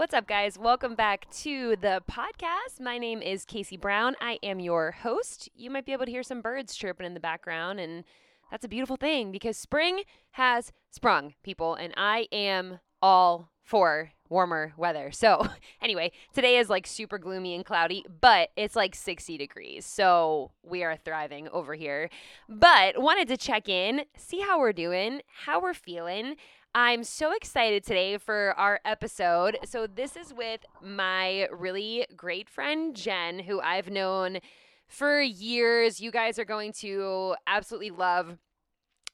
What's up, guys? Welcome back to the podcast. My name is Casey Brown. I am your host. You might be able to hear some birds chirping in the background, and that's a beautiful thing because spring has sprung, people, and I am all for warmer weather. So, anyway, today is like super gloomy and cloudy, but it's like 60 degrees. So, we are thriving over here. But wanted to check in, see how we're doing, how we're feeling. I'm so excited today for our episode. So, this is with my really great friend, Jen, who I've known for years. You guys are going to absolutely love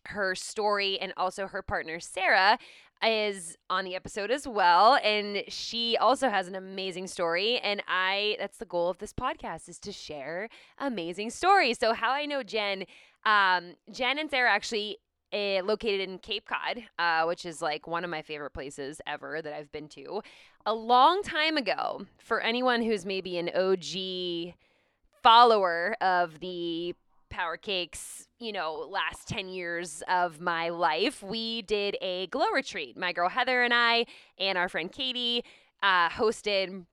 her story and also her partner, Sarah. Is on the episode as well, and she also has an amazing story. And I, that's the goal of this podcast, is to share amazing stories. So, how I know Jen, um, Jen and Sarah actually uh, located in Cape Cod, uh, which is like one of my favorite places ever that I've been to. A long time ago, for anyone who's maybe an OG follower of the Power Cakes, you know, last 10 years of my life, we did a glow retreat. My girl Heather and I, and our friend Katie, uh, hosted.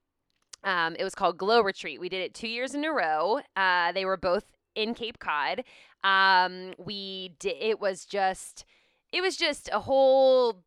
Um, it was called Glow Retreat. We did it two years in a row. Uh, they were both in Cape Cod. Um, we did. It was just. It was just a whole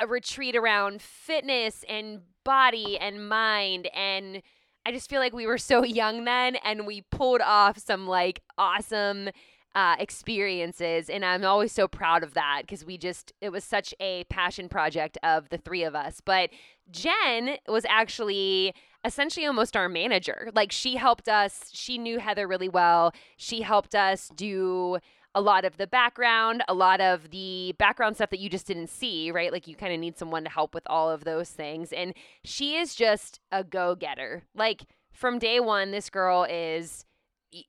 a retreat around fitness and body and mind and I just feel like we were so young then and we pulled off some like awesome uh, experiences. And I'm always so proud of that because we just, it was such a passion project of the three of us. But Jen was actually essentially almost our manager. Like she helped us, she knew Heather really well. She helped us do a lot of the background, a lot of the background stuff that you just didn't see, right? Like you kind of need someone to help with all of those things. And she is just a go getter. Like from day one, this girl is.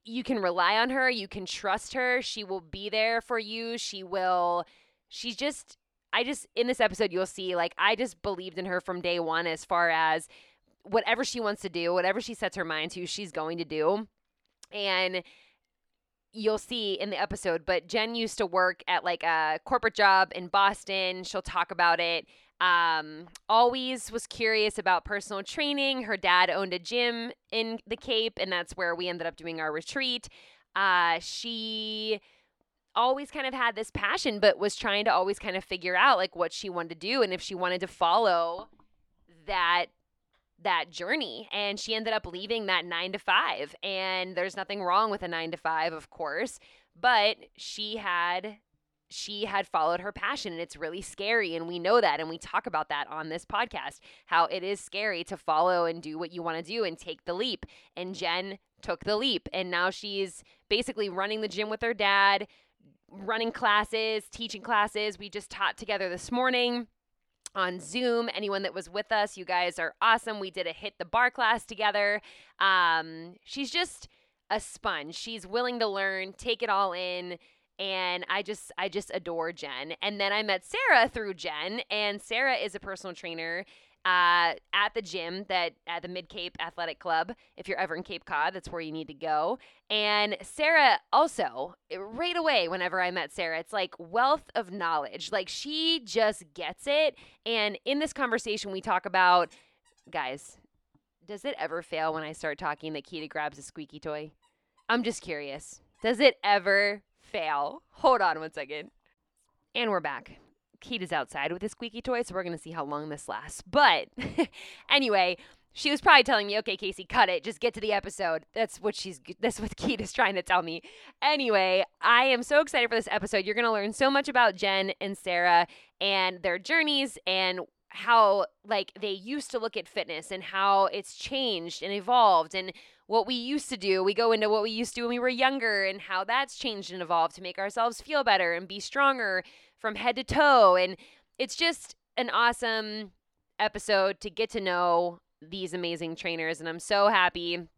You can rely on her. You can trust her. She will be there for you. She will. She's just. I just in this episode you'll see like I just believed in her from day one as far as whatever she wants to do, whatever she sets her mind to, she's going to do. And you'll see in the episode, but Jen used to work at like a corporate job in Boston. She'll talk about it. Um, always was curious about personal training. Her dad owned a gym in the Cape, and that's where we ended up doing our retreat. Uh, she always kind of had this passion, but was trying to always kind of figure out like what she wanted to do and if she wanted to follow that that journey and she ended up leaving that 9 to 5 and there's nothing wrong with a 9 to 5 of course but she had she had followed her passion and it's really scary and we know that and we talk about that on this podcast how it is scary to follow and do what you want to do and take the leap and Jen took the leap and now she's basically running the gym with her dad running classes teaching classes we just taught together this morning on Zoom. Anyone that was with us, you guys are awesome. We did a hit the bar class together. Um, she's just a sponge. She's willing to learn, take it all in. And I just I just adore Jen. And then I met Sarah through Jen, and Sarah is a personal trainer uh, at the gym that at the Mid Cape Athletic Club. If you're ever in Cape Cod, that's where you need to go. And Sarah also, right away, whenever I met Sarah, it's like wealth of knowledge. Like she just gets it. And in this conversation, we talk about, guys, does it ever fail when I start talking that Kita grabs a squeaky toy? I'm just curious. Does it ever fail? Hold on one second. And we're back. Kate is outside with a squeaky toy, so we're going to see how long this lasts. But anyway, she was probably telling me, "Okay, Casey, cut it. Just get to the episode." That's what she's that's what is trying to tell me. Anyway, I am so excited for this episode. You're going to learn so much about Jen and Sarah and their journeys and how like they used to look at fitness and how it's changed and evolved and what we used to do. We go into what we used to when we were younger and how that's changed and evolved to make ourselves feel better and be stronger from head to toe. And it's just an awesome episode to get to know these amazing trainers. And I'm so happy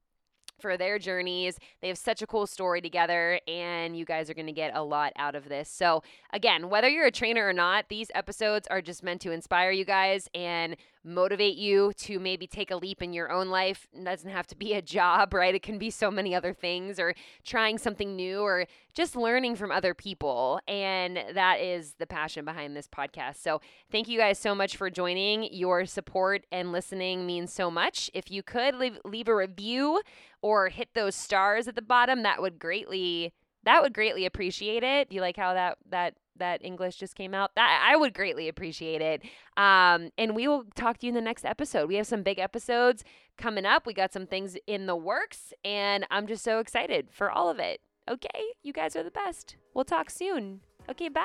for their journeys. They have such a cool story together, and you guys are going to get a lot out of this. So, again, whether you're a trainer or not, these episodes are just meant to inspire you guys and motivate you to maybe take a leap in your own life. It doesn't have to be a job, right? It can be so many other things or trying something new or just learning from other people. And that is the passion behind this podcast. So thank you guys so much for joining. Your support and listening means so much. If you could leave, leave a review or hit those stars at the bottom, that would greatly that would greatly appreciate it. Do you like how that that that English just came out. That I would greatly appreciate it. Um, and we will talk to you in the next episode. We have some big episodes coming up. We got some things in the works, and I'm just so excited for all of it. Okay, you guys are the best. We'll talk soon. Okay, bye.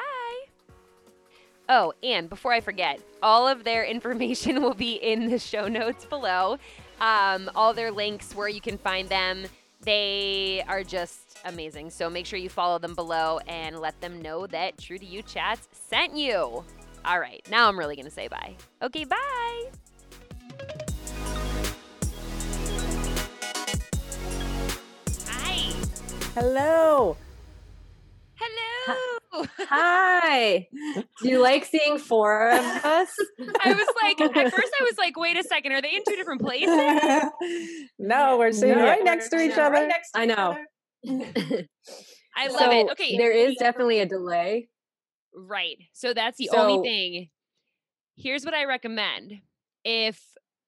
Oh, and before I forget, all of their information will be in the show notes below. Um, all their links where you can find them. They are just amazing. So make sure you follow them below and let them know that True to You Chats sent you. All right, now I'm really going to say bye. Okay, bye. Hi. Hello. Hello. Hi. Do you like seeing four of us? I was like, at first, I was like, wait a second, are they in two different places? no, we're sitting No. right next to each No, other. right I know. I love So it. Okay. There is definitely a delay. Right. So that's the So- only thing. Here's what I recommend. If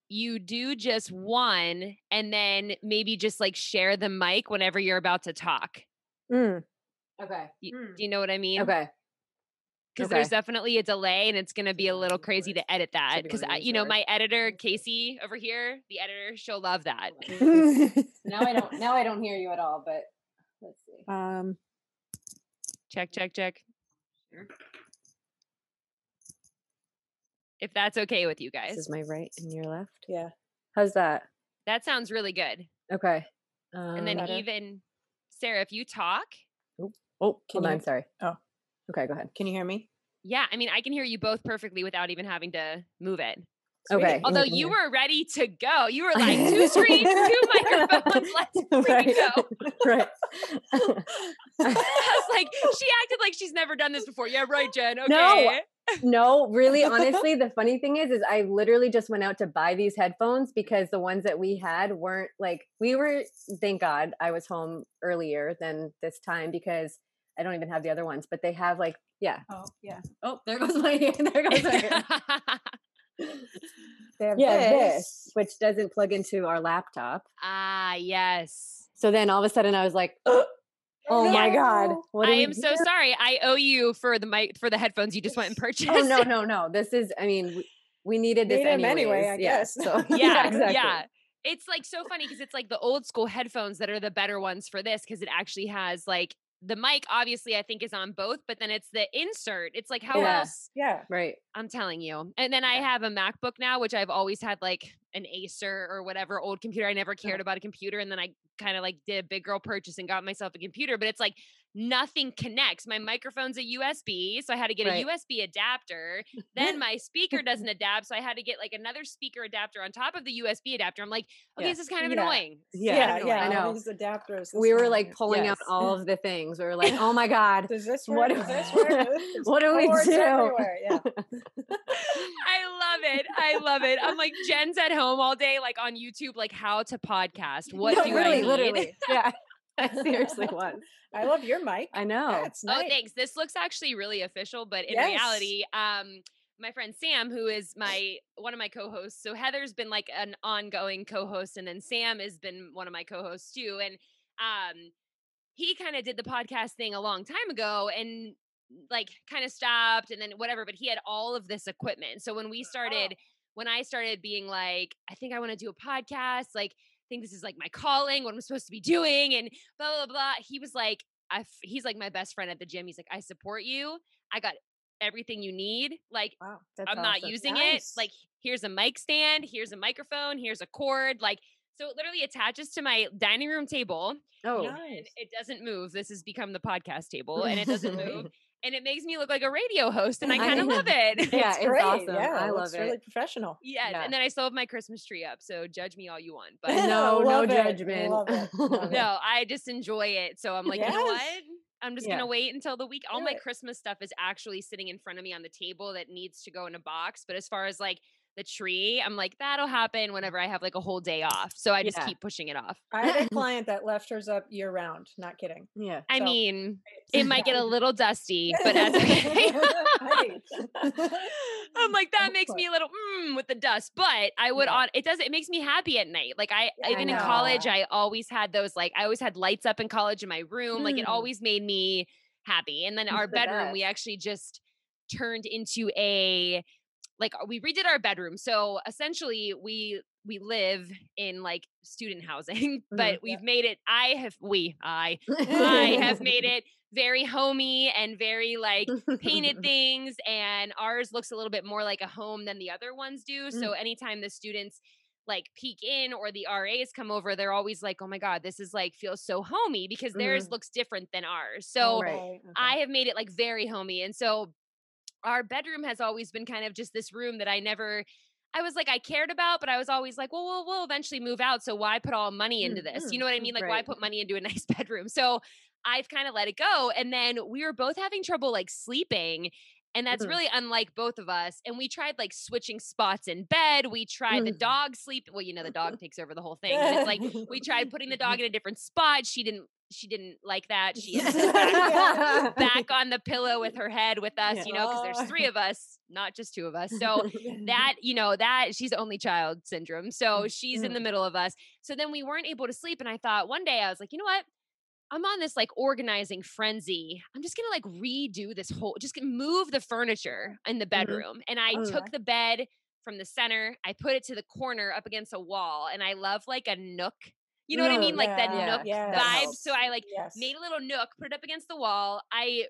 you do just one and then maybe just like share the mic whenever you're about to talk. Mm. Okay. You- Do you know what I mean? Okay. Because okay. there's definitely a delay and it's going to be a little crazy to edit that. Because, wanna you know, my editor, Casey, over here, the editor, she'll love that. Now I don't now I don't hear you at all, but let's see. um, Check, check, check. If that's okay with you This guys. is my right and your left. yeah. How's that? That sounds really good. Okay. Um, And then better. even, Sarah, if you talk, oh, Can hold on, sorry. oh. Okay, go ahead. Can you hear me? Yeah, I mean, I can hear you both perfectly without even having to move it. Okay. Although you were ready to go. You were like, two screens, two microphones, let's Right. go. right. I was like, she acted like she's never done this before. Yeah, right, Jen. Okay. No, no, really, honestly, the funny thing is, is I literally just went out to buy these headphones because the ones that we had weren't like we were. Thank God I was home earlier than this time because I don't even have the other ones. But they have like, yeah. Oh, yeah. Oh, there goes my there goes my ear. They have Yeah, this. this, which doesn't plug into our laptop. ah, yes. So then all of a sudden I was like, oh, my god, what do I am so do?" sorry. I owe you for the mic for the headphones you just went and purchased. Oh no, no, no! This is, I mean, we, we needed this Need 'em anyways. anyway, I yeah, guess. So yeah, exactly. yeah. It's like so funny because it's like the old school headphones that are the better ones for this because it actually has like the mic. Obviously, I think is on both, but then it's the insert. It's like how Yeah. else? Yeah. Right. I'm telling you. And then I have a MacBook now, which I've always had like an Acer or whatever old computer. I never Uh-huh. cared about a computer. And then I kind of like did a big girl purchase and got myself a computer, but it's like nothing connects. My microphone's a USB, so I had to get Right. a USB adapter. Then my speaker doesn't adapt, so I had to get like another speaker adapter on top of the USB adapter. I'm like, okay, Yeah. this is kind of Yeah. annoying. Yeah, Yeah. annoying. Yeah. I know. These adapters. We were like yeah. pulling out all of the things. We were like, oh my god, Does this what work? do- Does this work? There's what do we cords do? Yeah. I love it. I love it. I'm like Jen's at home all day, like on YouTube, like how to podcast. What No, do literally, I need? literally, yeah. I seriously was. I love your mic. I know. That's Oh, thanks. This looks actually really official, but in Yes. reality, um, my friend Sam, who is my one of my co-hosts, so Heather's been like an ongoing co-host, and then Sam has been one of my co-hosts too. And um, he kind of did the podcast thing a long time ago, and like kind of stopped, and then whatever. But he had all of this equipment. So when we started, when I started being like, I think I want to do a podcast, like. Think this is like my calling, what I'm supposed to be doing, and blah blah blah. He was like, I he's like my best friend at the gym. He's like, I support you. I got everything you need. Like, Wow. I'm not awesome. using Nice. it. Like, here's a mic stand, here's a microphone, here's a cord. Like, so it literally attaches to my dining room table. Oh, nice. It doesn't move. This has become the podcast table, and it doesn't move. And it makes me look like a radio host, and I I kind of love it. yeah, It's it's, great. awesome. Yeah, I love looks it. really professional. Yes, Yeah. and then I still have my Christmas tree up, so judge me all you want. But no, no it. judgment. Love it. Love no, I just enjoy it. So I'm like, you know what? I'm just Yeah. gonna wait until the week. All Do my it. Christmas stuff is actually sitting in front of me on the table that needs to go in a box. But as far as like the tree. I'm like, that'll happen whenever I have like a whole day off. So I just Yeah. keep pushing it off. I had a client that left hers up year round. Not kidding. yeah. I So- mean, it might get a little dusty, but that's okay. I'm like that makes me a little mm, with the dust, but I would Yeah. on it does it makes me happy at night. Like I Yeah, I even in college. I always had those like I always had lights up in college in my room. Like it Mm. always made me happy. And then It's our the bedroom, we actually just turned into a like uh, we redid our bedroom. So essentially we we live in like student housing, mm-hmm, but we've made it I have we I I have made it very homey and very like painted things and ours looks a little bit more like a home than the other ones do so mm. anytime the students like peek in or the RAs come over they're always like oh my god this is like feels so homey because theirs mm. looks different than ours oh, so Right. I have made it like very homey. And so our bedroom has always been kind of just this room that I never I was like I cared about, but I was always like, well, we'll we'll eventually move out. So why put all money into this? You know what I mean? Like why put money into a nice bedroom? So I've kind of let it go. And then we were both having trouble like sleeping. And that's Mhm. really unlike both of us. And we tried like switching spots in bed. We tried the Mhm. dog sleep. Well, you know, the dog takes over the whole thing. It's like we tried putting the dog in a different spot. She didn't she didn't like that. She up back back on the pillow with her head with us, Yeah. you know, because there's three of us, not just two of us. So that, you know, that she's only child syndrome. So she's in the mm-hmm. middle of us. So then we weren't able to sleep. And I thought one day I was like, you know what? I'm on this like organizing frenzy. I'm just gonna like redo this whole, just move the furniture in the mm-hmm. bedroom. And I Oh, took nice. the bed from the center, I put it to the corner up against a wall, and I love like a nook. You know what I mean? Like that yeah, nook yes. vibe. So I like yes. made a little nook, put it up against the wall. I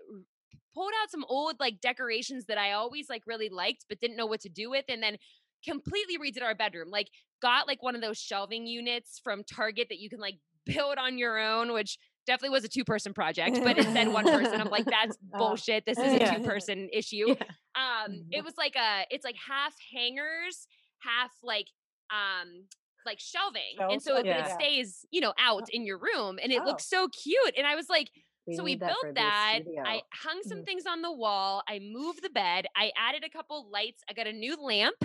pulled out some old like decorations that I always like really liked but didn't know what to do with and then completely redid our bedroom. Like got like one of those shelving units from Target that you can like build on your own, which definitely was a two person project, but it said one person. I'm like that's Oh. bullshit. This is a Yeah. two person issue. Yeah. Um it was like a it's like half hangers, half like um like shelving. and so it, but it stays, you know, out in your room and it Oh. looks so cute. And I was like, so we that built that. I hung some Mm. things on the wall. I moved the bed. I added a couple lights. I got a new lamp.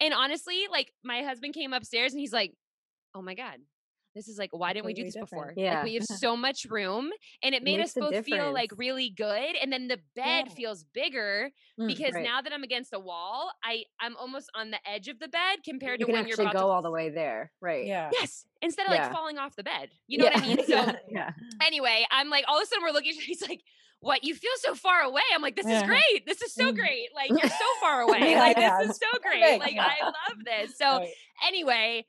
And honestly, like my husband came upstairs and he's like, "Oh my god, this is like why didn't we do this Completely before? different. Like Yeah. we have so much room, and it made Makes us a both feel like really good. And then the bed Yeah. feels bigger Mm, because right. now that I'm against a wall, I I'm almost on the edge of the bed compared you to can when you're actually about go to all the way there. Right. yeah Yes, instead of like falling off the bed. You know what I mean? So yeah. yeah. anyway, I'm like, all of a sudden we're looking. He's like, "What? You feel so far away?" I'm like, "This is great. This is so Mm. great. Like you're so far away. Yeah, Like yeah, this is so great. perfect. Like I love this." So Right. anyway,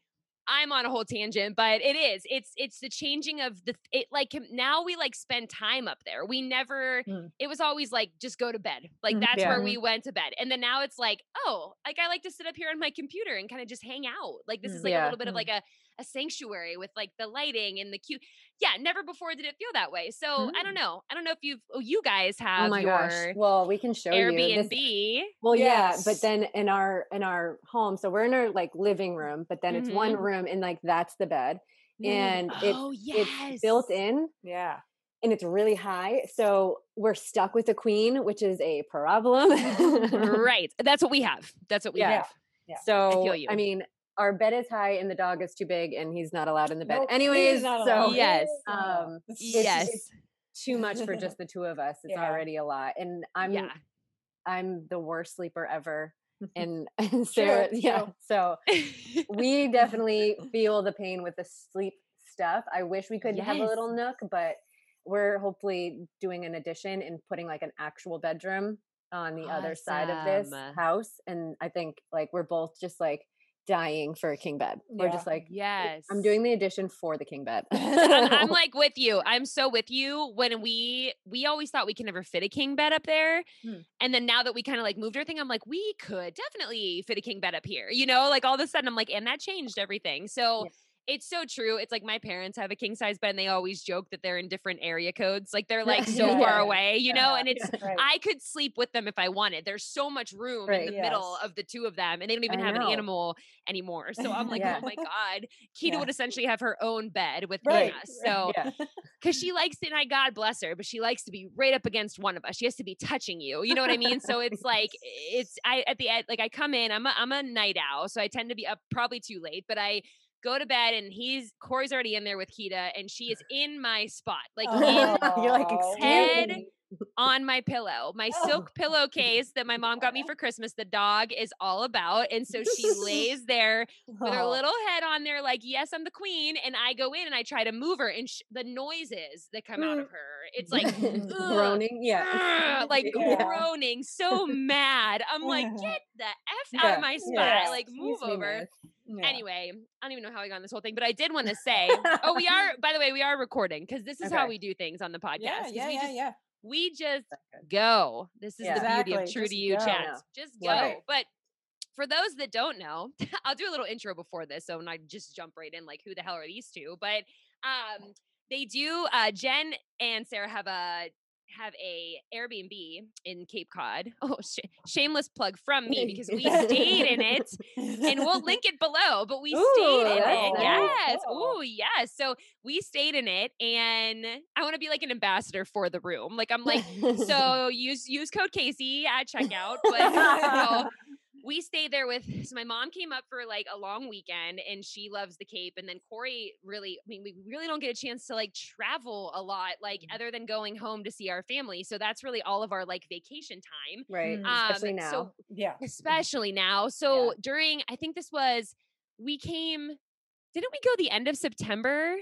I'm on a whole tangent, but it is. It's it's the changing of the it like now we like spend time up there. We never Mm. it was always like just go to bed. Like Mhm. that's Yeah. where we went to bed. And then now it's like, oh, like I like to sit up here on my computer and kind of just hang out. Like this Mm. is like a little bit of Mm. like a a sanctuary with like the lighting and the cute. Yeah, never before did it feel that way. So I don't Mm. know. I don't know if you've oh, you guys have Oh my your gosh. Well, we can show you. Airbnb. Well, yeah, but then in our in our home, so we're in our like living room, but then it's one Mhm. room and like that's the bed, and it's oh yes, it's built in Yeah. and it's really high. So we're stuck with the queen, which is a problem. right. That's what we have. That's what we Yeah. have. Yeah. So feel you. I mean, our bed is high and the dog is too big and he's not allowed in the bed. Nope, Anyways, so Yes. is not allowed. um, It's- it's- yes. it's too much for just the two of us. It's Yeah. already a lot, and I'm yeah. I'm the worst sleeper ever. And, and Sarah, True, yeah. true. So we definitely feel the pain with the sleep stuff. I wish we could have a little nook, but we're hopefully doing an addition and putting like an actual bedroom on the other side of this house. And I think like we're both just like dying for a king bed. We're just like, yes. I'm doing the addition for the king bed. I'm, I'm like with you. I'm so with you. When we we always thought we could never fit a king bed up there, Hmm. and then now that we kind of like moved everything, I'm like we could definitely fit a king bed up here. You know, like all of a sudden I'm like, and that changed everything. So. Yeah. It's so true. It's like my parents have a king size bed and they always joke that they're in different area codes. Like they're like so Yeah. far away, you know, and it's Right. I could sleep with them if I wanted. There's so much room Right. in the middle of the two of them, and they don't even I have an animal anymore. So I'm like, oh Yeah. oh my god, Keita Yeah. would essentially have her own bed with Right, us. right. So Yeah. because she likes it, and I God bless her, but she likes to be right up against one of us. She has to be touching you. You know what I mean? So it's like it's I at the end like I come in. I'm a, I'm a night owl, so I tend to be up probably too late, but I. Go to bed and he's Corey's already in there with Kita and she is in my spot, like oh. in You're like, Oh, excuse head me. On my pillow. My Oh. silk pillowcase that my mom got me for Christmas, the dog is all about. And so she lays there with her little head on there, like, yes, I'm the queen. And I go in and I try to move her, and sh- the noises that come out of her, it's like, groaning. Yeah. Like Yeah. groaning, so mad. I'm like, get the F out Yeah, of my spot. yeah. Like, move Excuse over. Yeah. Anyway, I don't even know how we got on this whole thing, but I did want to say, oh, we are, by the way, we are recording because this is how we do things on the podcast. Yeah, yeah, we yeah, just, yeah. We just go. This is Yeah. the beauty of True just to You go. chats. Just go. Right. But for those that don't know, I'll do a little intro before this, so I just jump right in like who the hell are these two? But um, they do. Uh, Jen and Sarah have a have a Airbnb in Cape Cod. Oh, sh- shameless plug from me because we stayed in it and we'll link it below. But we Ooh, stayed in it. Yes. Cool. Oh, yes. So we stayed in it, and I want to be like an ambassador for the room. Like I'm like, so use use code Casey at checkout. But you know, we stayed there with so my mom came up for like a long weekend and she loves the Cape. And then Corey really, I mean, we really don't get a chance to like travel a lot, like Mm. other than going home to see our family. So that's really all of our like vacation time. right. Mm. Especially Um, now. so yeah. especially now. So during, I think this was, we came, didn't we go the end of September?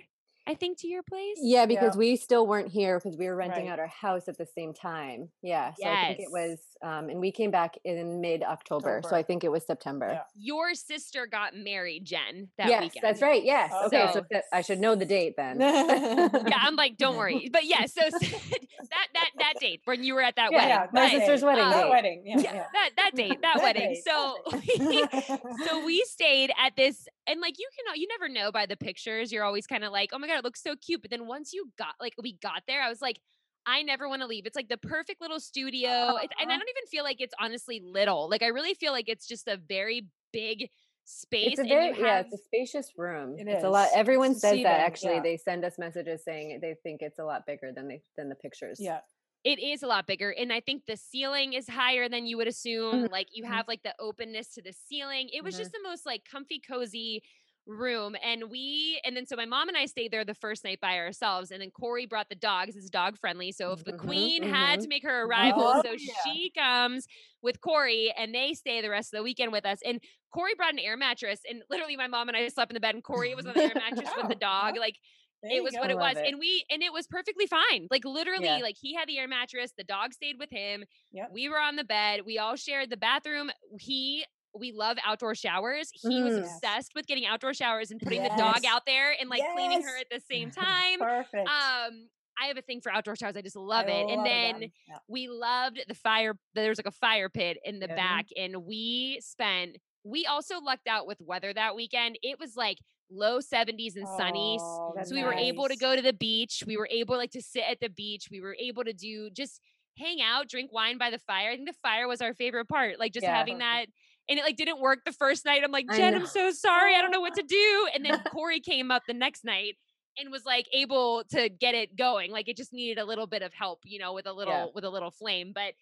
I think to your place. yeah, because Yeah. we still weren't here because we were renting Right. out our house at the same time. Yeah. So I think Yes. it was, um, and we came back in mid October. So I think it was September. Yeah. Your sister got married, Jen, that yes, weekend. that's right. Yes. Okay. So, So- I should know the date then. Yeah, I'm like, don't worry. But yeah, so that that that date when you were at that Yeah, wedding. yeah, my but- sister's wedding um, That date. wedding. Yeah. yeah, yeah. that that date, that, That wedding. date, So that so we stayed at this and like you can you never know by the pictures you're always kind of like oh my god it looks so cute but then once you got like we got there i was like i never want to leave it's like the perfect little studio it, and i Uh-huh. don't even feel like it's honestly little like i really feel like it's just a very big space It's a and very you yeah, it's a spacious room. It it's a lot. Everyone It's says seating, that actually. yeah. They send us messages saying they think it's a lot bigger than they than the pictures. yeah. it is a lot bigger and i think the ceiling is higher than you would assume Mhm. like you Mhm. have like the openness to the ceiling it was Mhm. just the most like comfy cozy room and we and then so my mom and i stayed there the first night by ourselves and then corey brought the dogs it's dog friendly so if the Mhm, queen had mhm. to make her arrival Oh, so yeah. she comes with corey and they stay the rest of the weekend with us and corey brought an air mattress and literally my mom and i slept in the bed and corey was on the air mattress with the dog like There it was go. what it was it. and we and it was perfectly fine like literally Yeah. like he had the air mattress the dog stayed with him Yep. we were on the bed we all shared the bathroom he we love outdoor showers he was Mm. Yes. obsessed with getting outdoor showers and putting the dog out there and like cleaning her at the same time Perfect. um i have a thing for outdoor showers i just love I it and then. Yeah. we loved the fire there was like a fire pit in the back and we spent we also lucked out with weather that weekend it was like low 70s and sunny Oh, so we were able to go to the beach we were able like to sit at the beach we were able to do just hang out drink wine by the fire i think the fire was our favorite part like just Yeah. having that and it like didn't work the first night i'm like jen i'm so sorry i don't know what to do and then corey came up the next night and was like able to get it going like it just needed a little bit of help you know with a little with a little flame but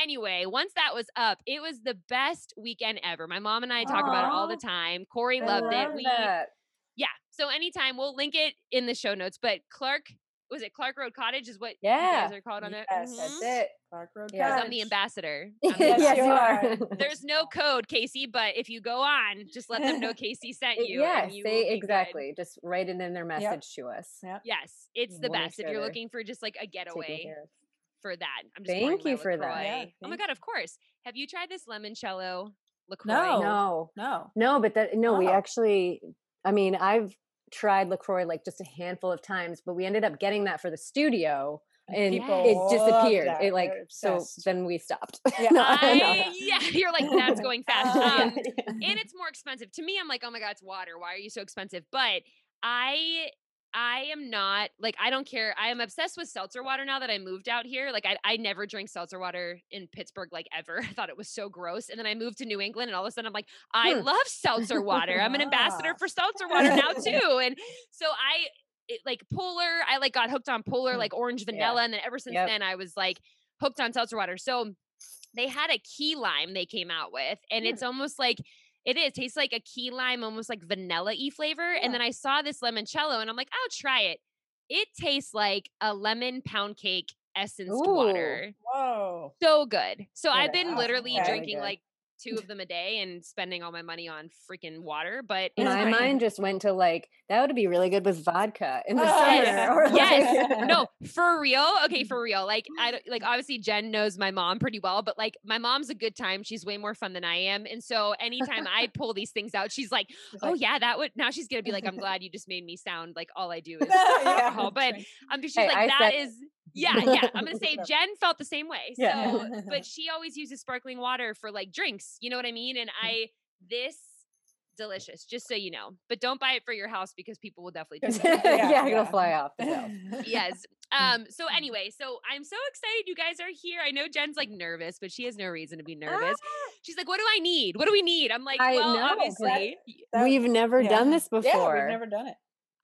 anyway once that was up it was the best weekend ever my mom and i talk about it all the time corey loved it we yeah. So anytime we'll link it in the show notes. But Clark, was it Clark Road Cottage? Is what you Yeah. guys are called on it. Yes, Mhm. That's it. Clark Road Cottage. I'm the ambassador. I'm the Yes, yes, you you are. are. There's no code, Casey, but if you go on, just let them know Casey sent you. yeah, you will say be good. exactly. Just write it in their message to us. Yeah. Yes, it's the We'll make best. If you're looking for just like a getaway for that, I'm just pouring Thank you my for that. Yeah, oh my god, of course. Have you tried this limoncello LaCroix? No. No, No. no, but that no, we Oh. actually. I mean, I've tried Lacroix like just a handful of times, but we ended up getting that for the studio, and People it disappeared. it like so. Then we stopped. Yeah. I, yeah, you're like that's going fast. Oh, yeah. Um, and it's more expensive. To me, I'm like, oh my god, it's water. Why are you so expensive? But I I am not like I don't care. I am obsessed with seltzer water now that I moved out here. Like I I never drank seltzer water in Pittsburgh like ever. I thought it was so gross. And then I moved to New England and all of a sudden I'm like, I Hmm. love seltzer water. I'm an ambassador for seltzer water now too. And so I it, like Polar, I like got hooked on Polar, Mm. like orange vanilla. And then ever since Yep. then I was like hooked on seltzer water. So they had a key lime they came out with, and Mm. it's almost like it is tastes like a key lime, almost like vanilla y flavor. And then I saw this limoncello, and I'm like, I'll try it. It tastes like a lemon pound cake essenced Ooh. water. Whoa. So good. So I've been literally drinking Good. like two of them a day and spending all my money on freaking water. But My fine. mind just went to like that would be really good with vodka in the Oh, summer. yes. Yes. like- no, for real. Okay, for real. Like I like obviously Jen knows my mom pretty well, but like my mom's a good time. She's way more fun than I am. And so anytime I pull these things out, she's like, "Oh yeah, that would." Now she's going to be like, "I'm glad you just made me sound like all I do is alcohol." But. I'm she's Hey, like, I "That said- is yeah, yeah." I'm going to say Jen felt the same way. Yeah. So, but she always uses sparkling water for like drinks, you know what I mean? And mm. I this delicious, just so you know. But don't buy it for your house because people will definitely do that. yeah, Yeah, it'll yeah. fly off the shelf. yes. Um, so mm. anyway, so I'm so excited you guys are here. I know Jen's like nervous, but she has no reason to be nervous. Ah! She's like, What do I need? What do we need? I'm like, I Well, know, obviously. That- We've never yeah. done this Yeah, before. we've never done it.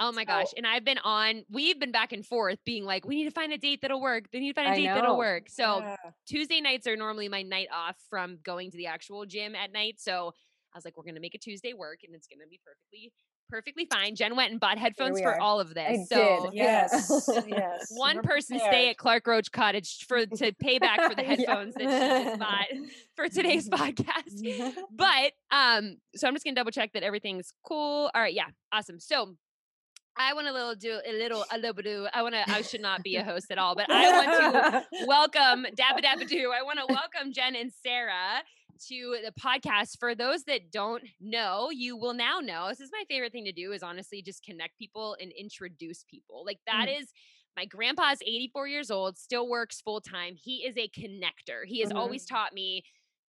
Oh my So- gosh. And I've been on, we've been back and forth being like, we need to find a date that'll work. They need to find a date that'll work. So Yeah. Tuesday nights are normally my night off from going to the actual gym at night. So I was like, we're gonna make a Tuesday work and it's gonna be perfectly, perfectly fine. Jen went and bought headphones for all of this. I so did. Yes. yes. one we're person stay at Clark Road Cottage for to pay back for the Yeah. headphones that she just bought for today's podcast. But um, so I'm just gonna double check that everything's cool. All right, yeah, awesome. So I want a little do a little a little do. I want to. I should not be a host at all, but I want to welcome Dabba Dabba Doo. I want to welcome Jen and Sarah to the podcast. For those that don't know, you will now know. This is my favorite thing to do is honestly just connect people and introduce people. Like that is my grandpa's 84 years old, still works full time. He is a connector. He has Mhm. always taught me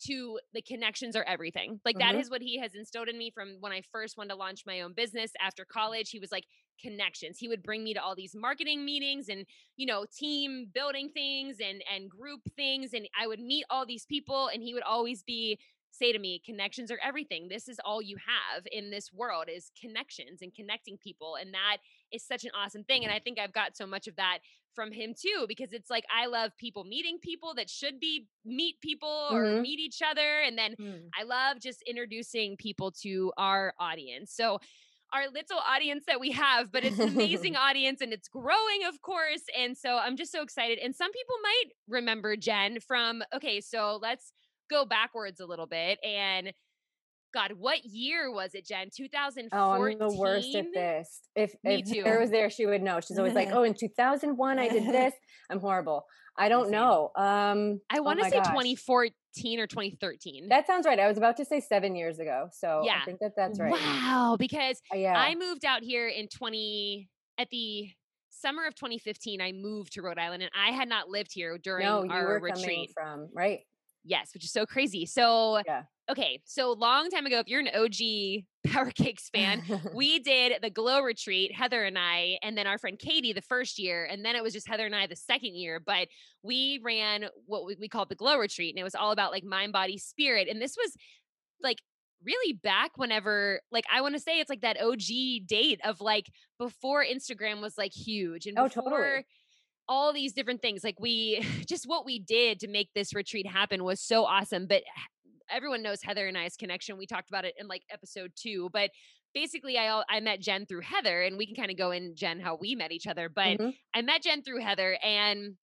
to the connections are everything. Like that Mhm. is what he has instilled in me from when I first wanted to launch my own business after college. He was like connections. He would bring me to all these marketing meetings and you know team building things and and group things and I would meet all these people and he would always be say to me connections are everything. This is all you have in this world is connections and connecting people and that is such an awesome thing and I think I've got so much of that from him too because it's like I love people meeting people that should be meet people or Mhm. meet each other and then Mm. I love just introducing people to our audience. So our little audience that we have, but it's an amazing audience and it's growing, of course. And so I'm just so excited. And some people might remember Jen from, okay, so let's go backwards a little bit. And God, what year was it, Jen? 2014? Oh, I'm the worst at this. If Me if too. Was there, she would know. She's always like, "Oh, in 2001, I did this." I'm horrible. I don't know. Um, I oh want to my say gosh. 2014 or 2013. That sounds right. I was about to say seven years ago, so Yeah. I think that that's right. Wow. Because Uh, Yeah. I moved out here in 20 at the summer of 2015. I moved to Rhode Island and I had not lived here during no, our retreat. from right. Yes, which is so crazy. So, Yeah. okay, so long time ago, if you're an OG Power Cakes fan, we did the Glow Retreat, Heather and I, and then our friend Katie the first year, and then it was just Heather and I the second year. But we ran what we, we called the Glow Retreat, and it was all about like mind, body, spirit. And this was like really back whenever, like, I want to say it's like that OG date of like before Instagram was like huge and Oh, before totally. All these different things. Like we just what we did to make this retreat happen was so awesome. But everyone knows Heather and I's connection. We talked about it in like episode two. But basically, I I met Jen through Heather, and we can kind of go in Jen how we met each other. But Mhm. I met Jen through Heather, and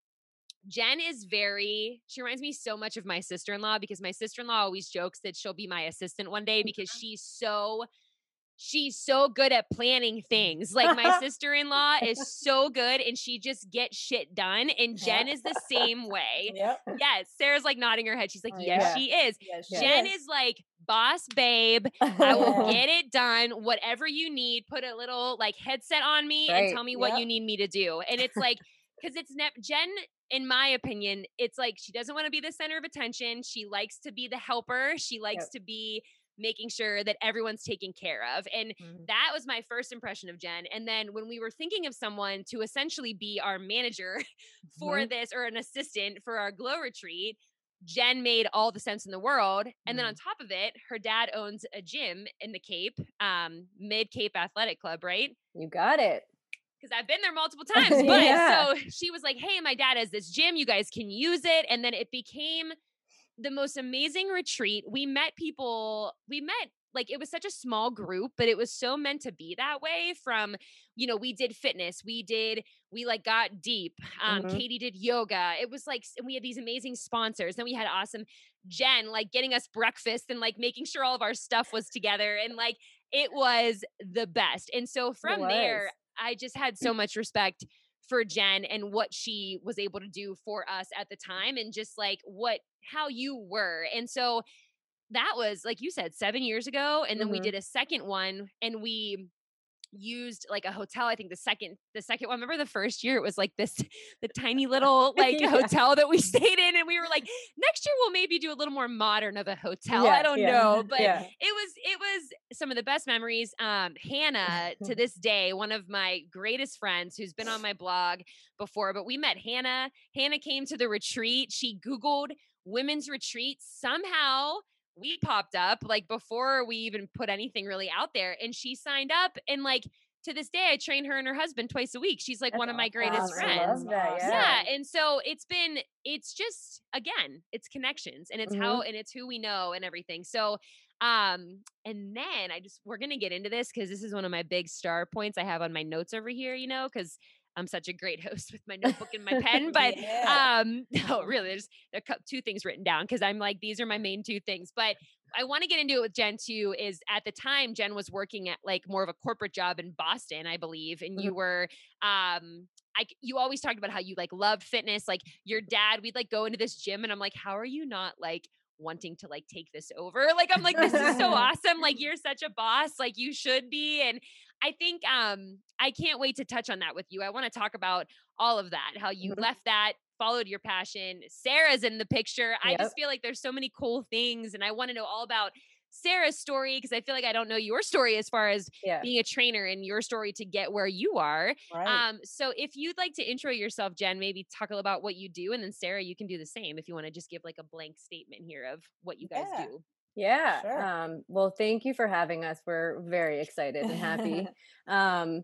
Jen is very, she reminds me so much of my sister in law because my sister in law always jokes that she'll be my assistant one day because she's so, she's so good at planning things. Like my sister in law is so good and she just gets shit done. And Jen is the same way. Yep. Yes. Sarah's like nodding her head. She's like, Oh, yes, yeah. she is. Yes, she Jen is like boss babe. I will get it done. Whatever you need, put a little like headset on me and tell me what Yep. you need me to do. And it's like, because it's ne- Jen, in my opinion, it's like she doesn't want to be the center of attention. She likes to be the helper. She likes Yep. to be making sure that everyone's taken care of. And Mhm. that was my first impression of Jen. And then when we were thinking of someone to essentially be our manager for Mhm. this or an assistant for our glow retreat, Jen made all the sense in the world. And then on Mm-hmm. top of it, her dad owns a gym in the Cape, um, Mid Cape Athletic Club, right? You got it. because I've been there multiple times. But Yeah. so she was like, "Hey, my dad has this gym. You guys can use it." And then it became the most amazing retreat. We met people. We met like it was such a small group, but it was so meant to be that way. From you know, we did fitness. We did. We like got deep. Um, Mhm. Katie did yoga. It was like, and we had these amazing sponsors. Then we had awesome Jen like getting us breakfast and like making sure all of our stuff was together and like it was the best. And so from there. I just had so much respect for Jen and what she was able to do for us at the time and just like what how you were. And so that was like you said 7 years ago and then we Mhm. did a second one and we used like a hotel i think the second the second one remember the first year it was like this the tiny little like Yeah. hotel that we stayed in and we were like next year we'll maybe do a little more modern of a hotel i don't yeah, know but yeah. it was it was some of the best memories um hannah to this day one of my greatest friends who's been on my blog before but we met hannah hannah came to the retreat she googled women's retreats somehow we popped up like before we even put anything really out there and she signed up and like to this day i train her and her husband twice a week she's like That's one of my greatest awesome. Friends that, Awesome. yeah. and so it's been it's just again it's connections and it's Mm-hmm. how and it's who we know and everything so um and then i just we're gonna get into this because this is one of my big star points i have on my notes over here you know because i'm such a great host with my notebook and my pen but Yeah. um no really there's two things written down because i'm like these are my main two things but i want to get into it with jen too is at the time jen was working at like more of a corporate job in boston i believe and you were um I, you always talked about how you like loved fitness like your dad we'd like go into this gym and i'm like how are you not like wanting to like take this over like i'm like this is so awesome like you're such a boss like you should be and i think um i can't wait to touch on that with you i want to talk about all of that how you Mhm. left that followed your passion sarah's in the picture i just feel like there's so many cool things and i want to know all about sarah's story because i feel like i don't know your story as far as Yeah. being a trainer and your story to get where you are right. um, so if you'd like to intro yourself, Jen, maybe talk a little about what you do, and then Sarah, you can do the same if you want to just give like a blank statement here of what you guys Yeah. do. Yeah. Sure. Um, well, thank you for having us. We're very excited and happy. um,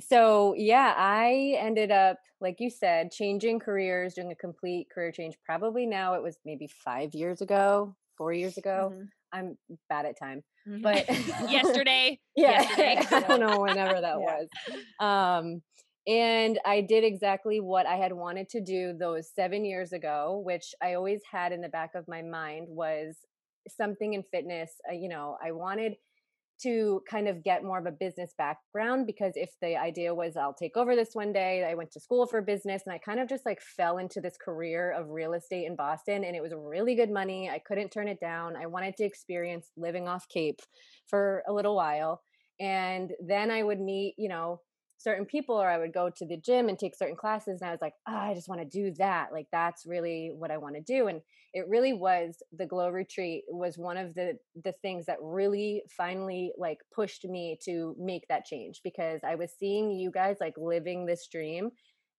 so yeah, I ended up, like you said, changing careers, doing a complete career change. Probably now it was maybe five years ago, four years ago. Mhm. I'm bad at time, Mhm. but Yesterday, yeah, yesterday. I don't know whenever that Yeah. was. Um, and I did exactly what I had wanted to do those seven years ago, which I always had in the back of my mind was something in fitness. Uh, you know, I wanted to kind of get more of a business background because if the idea was I'll take over this one day, I went to school for business and I kind of just like fell into this career of real estate in Boston and it was really good money. I couldn't turn it down. I wanted to experience living off Cape for a little while. And then I would meet, you know, certain people or I would go to the gym and take certain classes and I was like, oh, I just want to do that. Like that's really what I want to do. And it really was the glow retreat was one of the the things that really finally like pushed me to make that change because I was seeing you guys like living this dream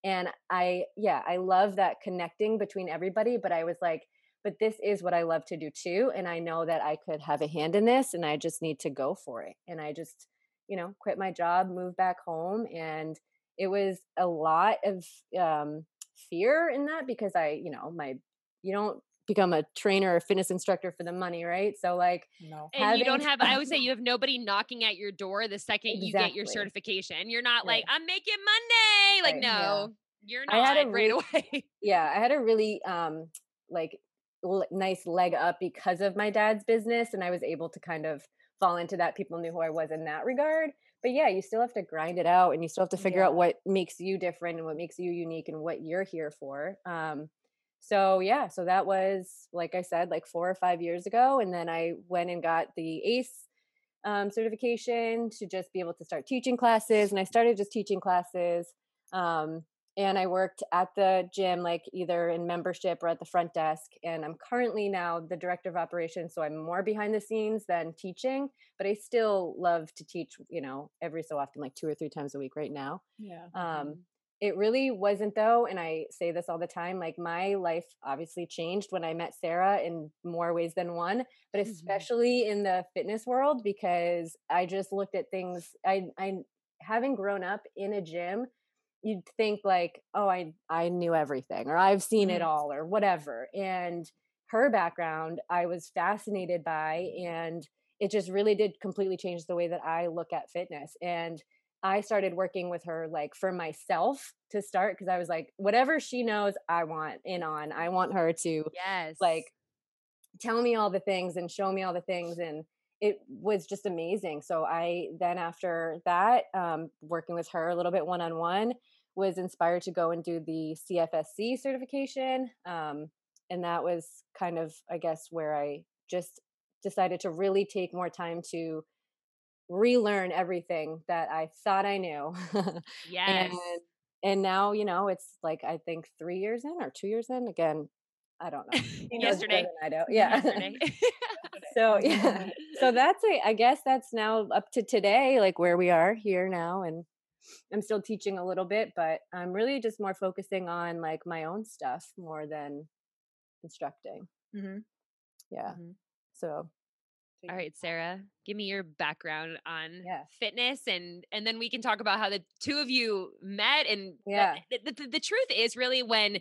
and I yeah, I love that connecting between everybody, but I was like but this is what I love to do too and I know that I could have a hand in this and I just need to go for it. And I just you know, quit my job, move back home and it was a lot of um fear in that because I, you know, my you don't become a trainer or fitness instructor for the money, right? So like no. and you don't have. I would say you have nobody knocking at your door the second you get your certification. You're not Right. like I'm making Monday. Like Right. no, you're not I had not a right re- away. yeah, I had a really um like l- nice leg up because of my dad's business and I was able to kind of fall into that people knew who I was in that regard. But yeah, you still have to grind it out and you still have to figure out what makes you different and what makes you unique and what you're here for. Um so yeah, so that was like I said like 4 or 5 years ago and then I went and got the ACE um, certification to just be able to start teaching classes and I started just teaching classes um, and I worked at the gym, like either in membership or at the front desk. And I'm currently now the director of operations. So I'm more behind the scenes than teaching, but I still love to teach, you know, every so often, like two or three times a week right now. Yeah. Um, Mm-hmm. it really wasn't though, and I say this all the time. Like my life obviously changed when I met Sarah in more ways than one, but Mm-hmm. especially in the fitness world because I just looked at things. I, I, having grown up in a gym, you'd think like, oh, I, I knew everything, or I've seen it Mhm. all, or whatever. And her background, I was fascinated by, and it just really did completely change the way that I look at fitness. And I started working with her like for myself to start because I was like, whatever she knows, I want in on. I want her to Yes. like tell me all the things and show me all the things and it was just amazing so i then after that um, working with her a little bit one-on-one was inspired to go and do the cfsc certification um, and that was kind of i guess where i just decided to really take more time to relearn everything that i thought i knew yes. and and now you know it's like i think three years in or two years in again i don't know He knows better Yesterday. i do yeah Yesterday. so yeah so that's a, i guess that's now up to today like where we are here now and i'm still teaching a little bit but i'm really just more focusing on like my own stuff more than instructing Mhm. yeah Mhm. so All right, Sarah, give me your background on Yeah. fitness, and and then we can talk about how the two of you met. And Yeah. the, the, the truth is really when,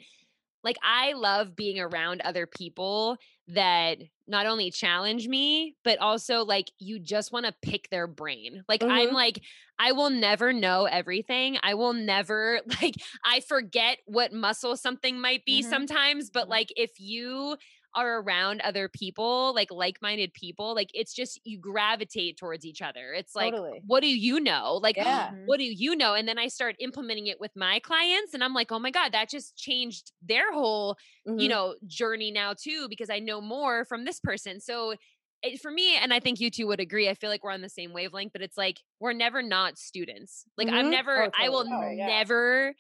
like, I love being around other people that not only challenge me, but also like you just want to pick their brain. Like I'm Mhm. like I will never know everything. I will never like I forget what muscle something might be Mhm. sometimes, but Mhm. like if you are around other people, like like-minded people, like it's just you gravitate towards each other. It's like, Totally. what do you know? Like, Yeah. Mhm. what do you know? And then I start implementing it with my clients, and I'm like, oh my god, that just changed their whole, you Mhm. know, journey now too because I know more from this person. So. It, for me, and I think you two would agree, I feel like we're on the same wavelength, but it's like we're never not students. Like I'm Mhm. never, Oh, I will totally. Oh, yeah. never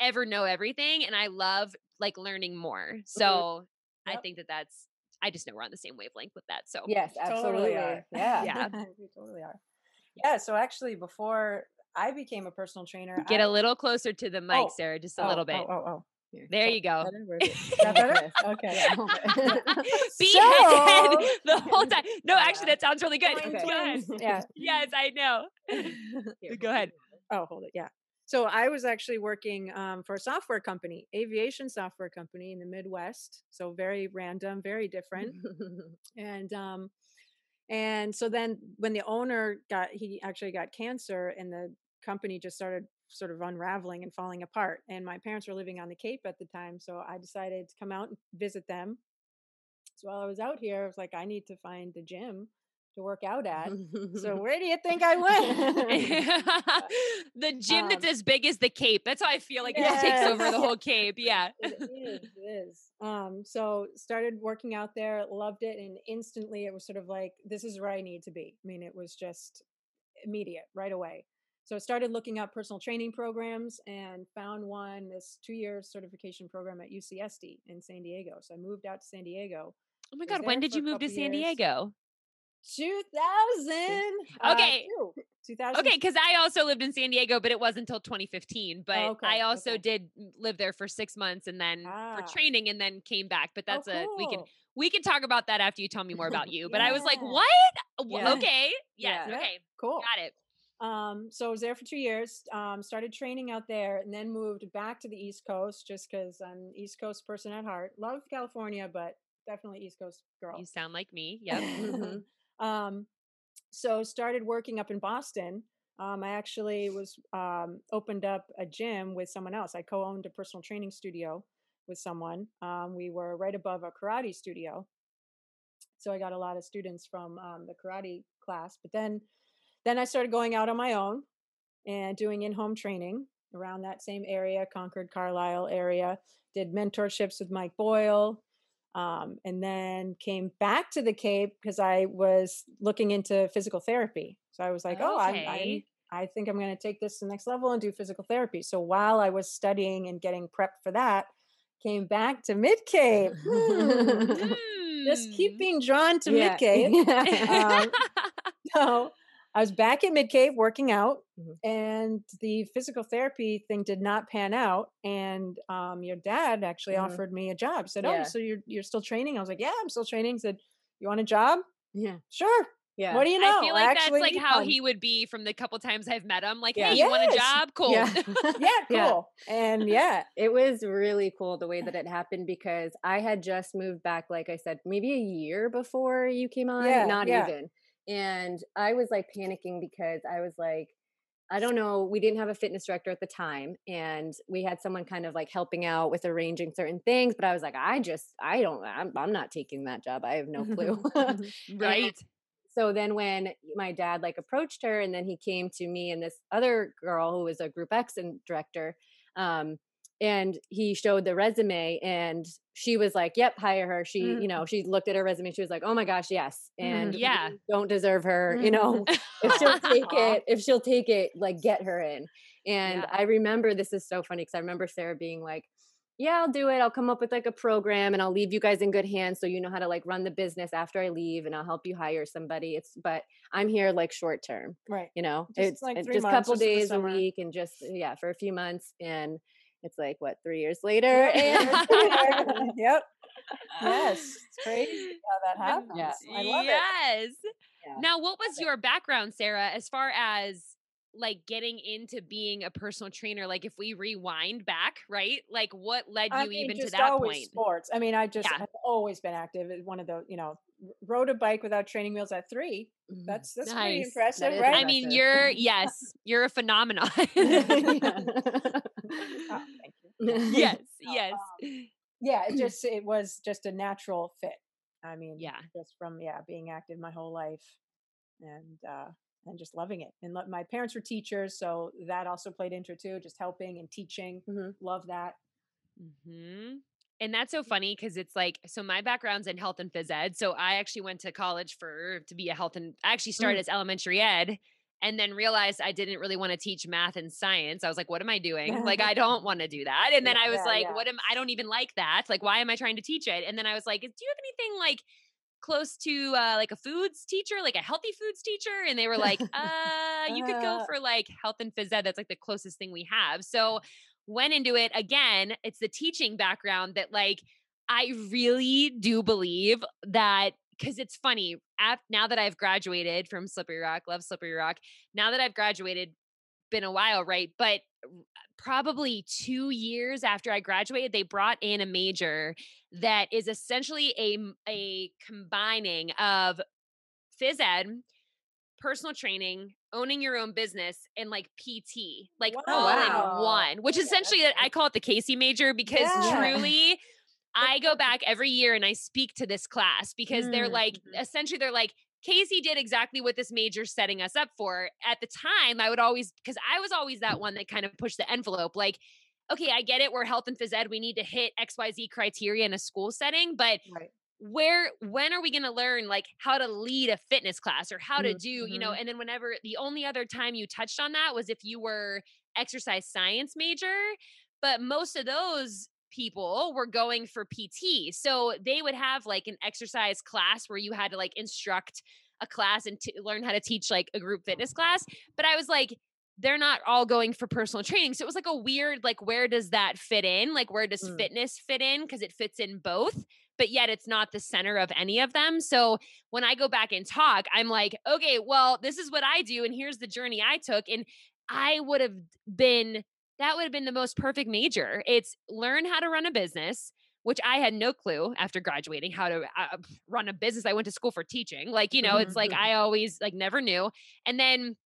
ever know everything, and I love like learning more. So I Yep. think that that's I just know we're on the same wavelength with that. So yes Totally absolutely are. yeah Yeah. we totally are. Yeah. So actually, before I became a personal trainer, get I, a little closer to the mic, Oh, Sarah, just a oh, little bit. Oh, oh, oh. Here. There So- you go. Better? Where is it? Is that better? Okay. Yeah, hold. Be So- head the whole time. No, actually, that sounds really good. Twins, Go ahead. Yeah. Yes, I know. Here, Go ahead. Oh, hold it. Yeah. So I was actually working um, for a software company, aviation software company in the Midwest. So very random, very different. and um, and so then when the owner got, he actually got cancer, and the company just started sort of unraveling and falling apart. And my parents were living on the Cape at the time, so I decided to come out and visit them. So while I was out here, I was like, I need to find a gym to work out at. So where do you think I went? the gym that's Um, as big as the Cape. That's how I feel like it takes over the whole Cape. Yeah. it is. It is. Um, so started working out there, loved it, and instantly it was sort of like, this is where I need to be. I mean, it was just immediate right away. So I started looking up personal training programs and found one, this two-year certification program at UCSD in San Diego. So I moved out to San Diego. Oh my God, when did you move to San years. Diego? 2000. uh, Okay. two. 2000. Okay, because I also lived in San Diego, but it wasn't until 2015. But Okay, I also okay. did live there for six months and then Ah. for training and then came back. But Oh, that's a we can we can talk about that after you tell me more about you. But I was like, what? Yeah. Okay, yes, Yeah. okay, Cool. got it. Um, so I was there for two years, um, started training out there, and then moved back to the East Coast just because I'm an East Coast person at heart. Love California, but definitely East Coast girl. You sound like me. Yep. Um, so started working up in Boston. Um, I actually was um, opened up a gym with someone else. I co-owned a personal training studio with someone. Um, we were right above a karate studio, so I got a lot of students from um, the karate class. But then, then I started going out on my own and doing in-home training around that same area, Concord, Carlisle area. Did mentorships with Mike Boyle, um, and then came back to the Cape because I was looking into physical therapy. So I was like, oh, I'm, I'm I think I'm going to take this to the next level and do physical therapy. So while I was studying and getting prepped for that, came back to Mid Cape. Hmm. Just keep Mm. being drawn to Yeah. Mid Cape. Um, so I was back at Mid Cape working out, Mhm. and the physical therapy thing did not pan out. And um, your dad actually Mhm. offered me a job. Said, Yeah. "Oh, so you're you're still training?" I was like, "Yeah, I'm still training." He said, "You want a job?" yeah. Sure. Yeah. What do you know? I feel like actually that's like how one." he would be from the couple times I've met him. Like, Yeah. hey, you want a job? Cool. Yeah. yeah, Yeah. cool. And yeah, it was really cool the way that it happened because I had just moved back, like I said, maybe a year before you came on, Yeah, not yeah. even. And I was like panicking because I was like, I don't know, we didn't have a fitness director at the time. And we had someone kind of like helping out with arranging certain things. But I was like, I just, I don't, I'm, I'm not taking that job. I have no clue. right. so then when my dad like approached her and then he came to me and this other girl who was a group x and director um and he showed the resume and she was like yep hire her she Mhm. you know she looked at her resume she was like oh my gosh yes and we Yeah. don't deserve her you know if she'll take it if she'll take it like get her in and Yeah. i remember this is so funny because i remember sarah being like yeah i'll do it i'll come up with like a program and i'll leave you guys in good hands so you know how to like run the business after i leave and i'll help you hire somebody it's but i'm here like short term right. you know Just, it's like, it's just a couple just days a week and just yeah for a few months and it's like what three years later and yep. Yes. It's crazy how that happens. Yeah. I love it. yes. Yeah. Now, what was your background, Sarah, as far as like getting into being a personal trainer? Like, if we rewind back, right? Like, what led you I mean, even to that always point? sports. I mean, I just Yeah. have always been active. One of the, you know, rode a bike without training wheels at three. Mhm. That's that's pretty impressive, is right? I mean, you're yes, you're a phenomenon. Oh, thank you. yes, yes. um, Yeah, it just it was just a natural fit. I mean, Yeah. just from yeah being active my whole life, and uh and just loving it. And my parents were teachers, so that also played into it too. Just helping and teaching, Mhm. love that. hmm And that's so funny because it's like, so my background's in health and phys ed. So I actually went to college for to be a health and I actually started as elementary ed and then realized I didn't really want to teach math and science. I was like, what am I doing? Like, I don't want to do that. And then I was yeah, like, yeah. what am I don't even like that. Like, why am I trying to teach it? And then I was like, do you have anything like close to uh, like a foods teacher, like a healthy foods teacher? And they were like, uh, you could go Uh. for like health and phys ed. That's like the closest thing we have. So went into it again. It's the teaching background that like I really do believe that because it's funny. Now that I've graduated from Slippery Rock, love Slippery Rock. Now that I've graduated, been a while, right? But probably two years after I graduated, they brought in a major that is essentially a a combining of phys ed, personal training, owning your own business, and like PT, like all Wow. in one. Which Yeah, essentially, I call it the Casey major because Yeah. truly. I go back every year and I speak to this class because they're Mm, like, mhm. essentially, they're like, Casey did exactly what this major's setting us up for. At the time, I would always, because I was always that one that kind of pushed the envelope. Like, okay, I get it. We're health and phys ed. We need to hit XYZ criteria in a school setting, but Right. where when are we going to learn like how to lead a fitness class or how to Mm, do you know and then whenever the only other time you touched on that was if you were exercise science major but most of those people were going for pt so they would have like an exercise class where you had to like instruct a class and t- learn how to teach like a group fitness class but i was like they're not all going for personal training so it was like a weird like where does that fit in like where does Mm. fitness fit in because it fits in both but yet it's not the center of any of them. So when I go back and talk, I'm like, okay, well, this is what I do, and here's the journey I took. And I would have been, that would have been the most perfect major. It's learn how to run a business. Which I had no clue after graduating how to uh, run a business. I went to school for teaching. Like, you know, it's like I always like never knew. And then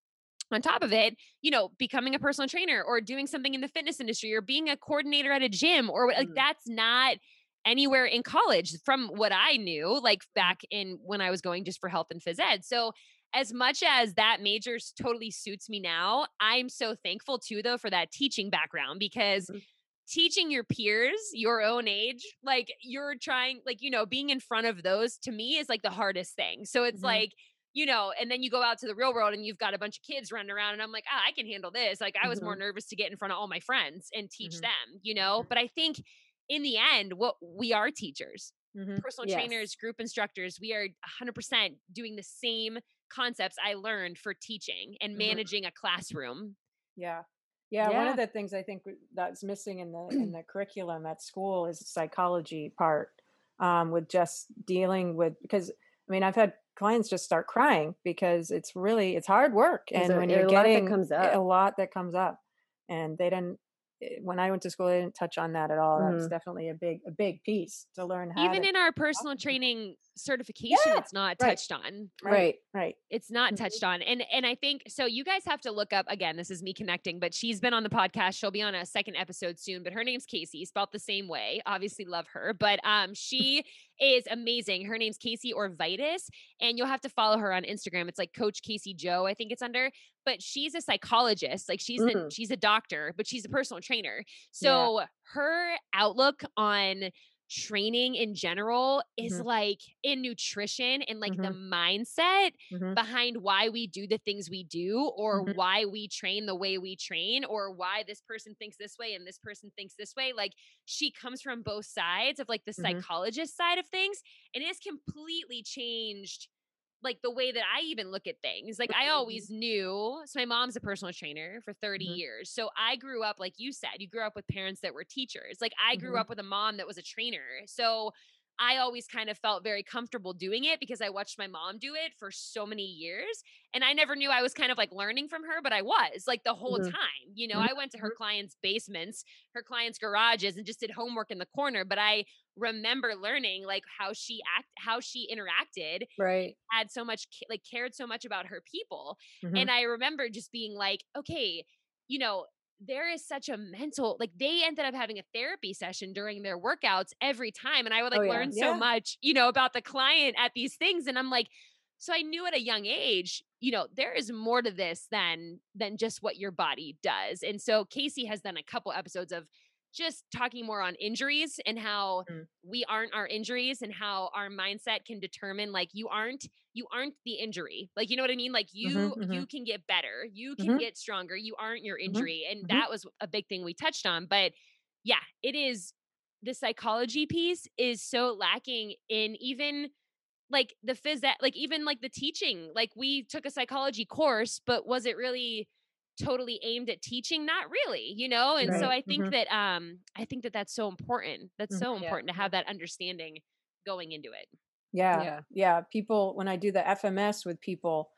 on top of it, you know, becoming a personal trainer or doing something in the fitness industry or being a coordinator at a gym or like Mm. that's not anywhere in college from what I knew, like back in when I was going just for health and phys ed. So as much as that major totally suits me now, I'm so thankful too, though, for that teaching background because Mhm. teaching your peers your own age, like you're trying, like, you know, being in front of those to me is like the hardest thing. So it's Mhm. like, you know, and then you go out to the real world and you've got a bunch of kids running around and I'm like, ah, I can handle this. Like I was more Mhm. nervous to get in front of all my friends and teach Mhm. them, you know. Mhm. But I think in the end, what we are teachers, Mhm. personal Yes. trainers, group instructors, we are 100% doing the same concepts I learned for teaching and Mhm. managing a classroom. Yeah. Yeah, one of the things I think that's missing in the in the curriculum at school is the psychology part um, with just dealing with because I mean I've had clients just start crying because it's really it's hard work and when you're getting a lot that comes up and they didn't when I went to school I didn't touch on that at all that's Mhm. definitely a big a big piece to learn how Even to in our personal training certification, Yeah, it's not right. touched on. Right. right It's not Mhm. touched on. And and I think so you guys have to look up again, this is me connecting, but she's been on the podcast. She'll be on a second episode soon, but her name's Casey, spelled the same way. Obviously love her, but um she is amazing. Her name's Casey Orvitis, and you'll have to follow her on Instagram. It's like Coach Casey Joe, I think it's under. But she's a psychologist, like she's a, Mhm. she's a doctor, but she's a personal trainer. So her outlook on training in general is Mhm. like in nutrition and like the Mhm. mindset Mhm. behind why we do the things we do or Mhm. why we train the way we train or why this person thinks this way and this person thinks this way like she comes from both sides of like the Mhm. psychologist side of things and it's completely changed like the way that I even look at things. Like I always knew, so my mom's a personal trainer for 30 Mhm. years. So I grew up like you said, you grew up with parents that were teachers. Like I grew Mhm. up with a mom that was a trainer. So I always kind of felt very comfortable doing it because I watched my mom do it for so many years. And I never knew I was kind of like learning from her, but I was like the whole Mhm. time. You know, Mhm. I went to her clients' basements, her clients' garages, and just did homework in the corner. But I remember learning like how she act, how she interacted, Right. had so much, like cared so much about her people. Mhm. And I remember just being like, okay, you know, there is such a mental like they ended up having a therapy session during their workouts every time and i would oh, like Oh, yeah. learn so much you know about the client at these things and i'm like so i knew at a young age you know there is more to this than than just what your body does and so casey has done a couple episodes of just talking more on injuries and how Mm. we aren't our injuries and how our mindset can determine like you aren't you aren't the injury like you know what i mean like you mhm. you can get better you can Mhm. get stronger you aren't your Mhm. injury and Mhm. that was a big thing we touched on but yeah it is the psychology piece is so lacking in even like the phys like even like the teaching like we took a psychology course but was it really totally aimed at teaching not really you know and so i think Mhm. that um i think that that's so important that's Mhm. so Yeah. important to have that understanding going into it Yeah. Yeah. Yeah. People, when I do the FMS with people,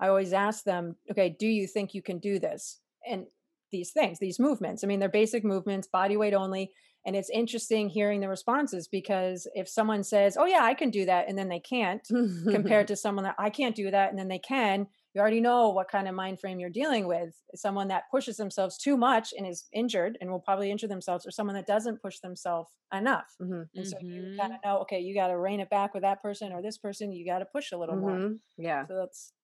I always ask them, okay, do you think you can do this? And these things, these movements. I mean, they're basic movements, body weight only. And it's interesting hearing the responses because if someone says, oh, yeah, I can do that, and then they can't, compared to someone that I can't do that, and then they can, you already know what kind of mind frame you're dealing with. Someone that pushes themselves too much and is injured and will probably injure themselves, or someone that doesn't push themselves enough. Mhm. And so you kind of know, okay, you got to rein it back with that person or this person. You got to push a little more. Mhm. Yeah. So that's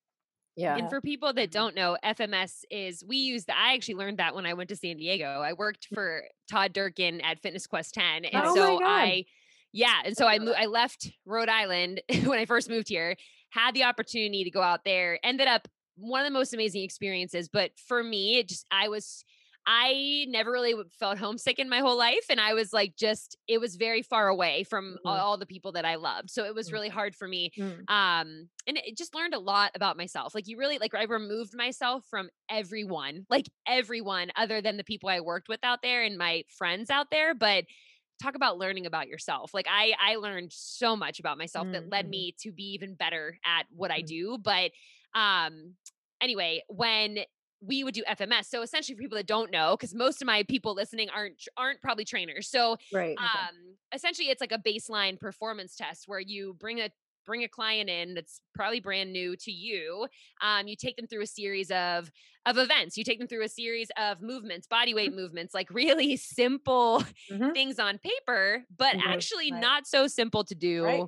Yeah. And for people that Mhm. don't know, FMS is we use that. I actually learned that when I went to San Diego. I worked for Todd Durkin at Fitness Quest 10. And Oh so I yeah, and so I know mo- I left Rhode Island when I first moved here, had the opportunity to go out there, ended up one of the most amazing experiences, but for me, it just I was I never really felt homesick in my whole life. And I was like, just, it was very far away from Mhm. all the people that I loved. So it was Mm. really hard for me Mm. um and it just learned a lot about myself like you really like i removed myself from everyone like everyone other than the people i worked with out there and my friends out there but talk about learning about yourself like i i learned so much about myself that led Mhm. me to be even better at what i Mm. do but um anyway when we would do FMS. So essentially, for people that don't know, because most of my people listening aren't aren't probably trainers. So Right. um essentially it's like a baseline performance test where you bring a bring a client in that's probably brand new to you um you take them through a series of of events you take them through a series of movements body weight movements like really simple Mhm. things on paper but Mhm. actually Right. not so simple to do Right.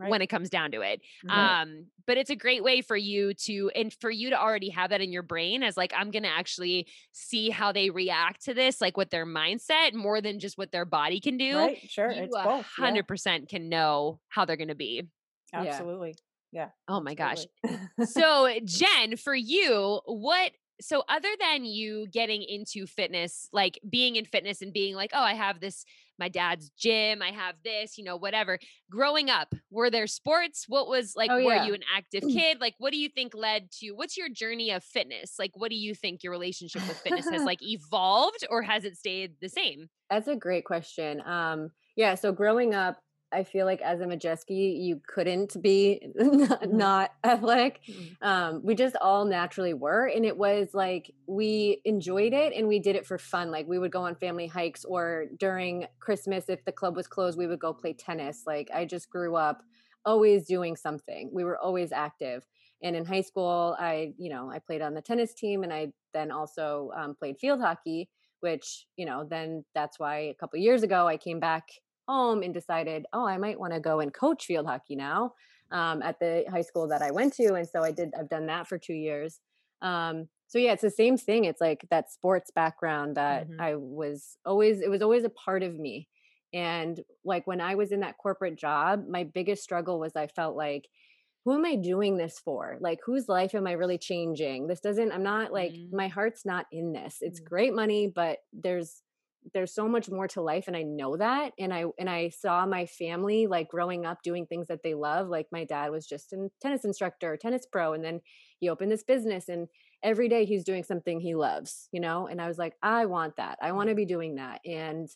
Right. when it comes down to it um but it's a great way for you to and for you to already have that in your brain as like i'm gonna actually see how they react to this like with their mindset more than just what their body can do right. Sure. you it's a both. yeah. hundred percent can know how they're gonna be Absolutely. Yeah. Oh my gosh. so, Jen, for you, what so other than you getting into fitness, like being in fitness and being like, oh, I have this, my dad's gym, I have this, you know, whatever. Growing up, were there sports? What was like, Oh, were you an active kid? Like, what do you think led to what's your journey of fitness? Like, what do you think your relationship with fitness has like evolved or has it stayed the same? That's a great question. Um, yeah, so growing up, I feel like as a Majeski, you couldn't be not, Mhm. not athletic. Mhm. Um, we just all naturally were. And it was like we enjoyed it and we did it for fun. Like we would go on family hikes or during Christmas, if the club was closed, we would go play tennis. Like I just grew up always doing something. We were always active. And in high school, I, you know, I played on the tennis team and I then also um, played field hockey which you know then that's why a couple years ago i came back home and decided oh i might want to go and coach field hockey now um, at the high school that i went to and so i did i've done that for two years um, so yeah it's the same thing it's like that sports background that Mhm. i was always it was always a part of me and like when i was in that corporate job my biggest struggle was i felt like who am I doing this for? Like, whose life am I really changing? This doesn't, I'm not like, Mm. my heart's not in this. It's Mm. great money, but there's, there's so much more to life and I know that and I and I saw my family like growing up doing things that they love like my dad was just a tennis instructor tennis pro and then he opened this business and every day he's doing something he loves you know and I was like I want that. I want to be doing that and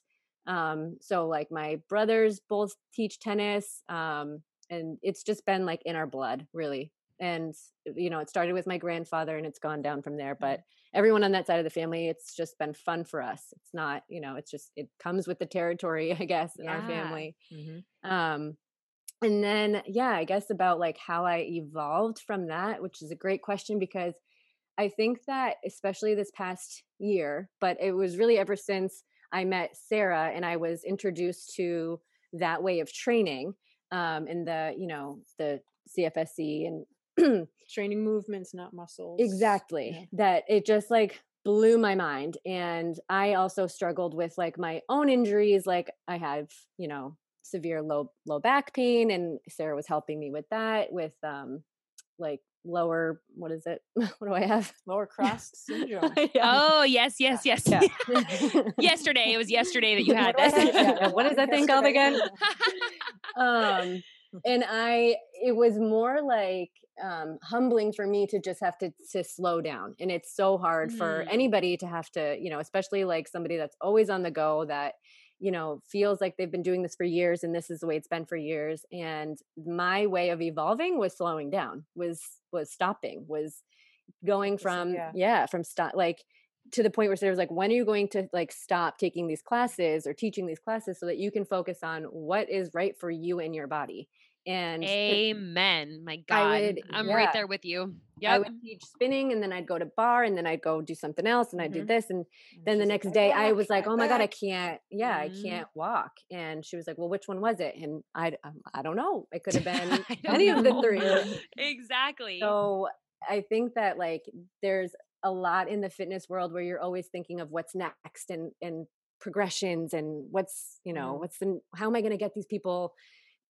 um so like my brothers both teach tennis um and it's just been like in our blood really and you know it started with my grandfather and it's gone down from there but everyone on that side of the family it's just been fun for us it's not you know it's just it comes with the territory i guess in our Yeah. family Mhm. um and then yeah i guess about like how i evolved from that which is a great question because i think that especially this past year but it was really ever since i met sarah and i was introduced to that way of training um and the you know the cfsc and Training movements, not muscles. exactly Yeah. that it just like blew my mind and i also struggled with like my own injuries like i have you know severe low low back pain and sarah was helping me with that with um like lower what is it what do i have Lower cross syndrome. Oh, yes, yes, yes. Yeah. yesterday, it was yesterday that you had What this. have? Yeah, what is that thing called again? um and i it was more like um humbling for me to just have to to slow down and it's so hard for Mhm. anybody to have to you know especially like somebody that's always on the go that you know feels like they've been doing this for years and this is the way it's been for years and my way of evolving was slowing down was was stopping was going from yeah. yeah, from stop like to the point where Sarah was like, when are you going to like stop taking these classes or teaching these classes so that you can focus on what is right for you and your body? And it- Amen. My God. would- I'm yeah. right there with you. Yeah. I would teach spinning and then I'd go to bar and then I'd go do something else and I'd do Mhm. this. And And then the next like, day I walk, was like, oh my God, I can't, yeah, I Mhm. can't walk. And she was like, well, which one was it? And I, um, I don't know. It could have been I any of the three. exactly. So I think that like there's a lot in the fitness world where you're always thinking of what's next and and progressions and what's you know Mhm. what's the how am I going to get these people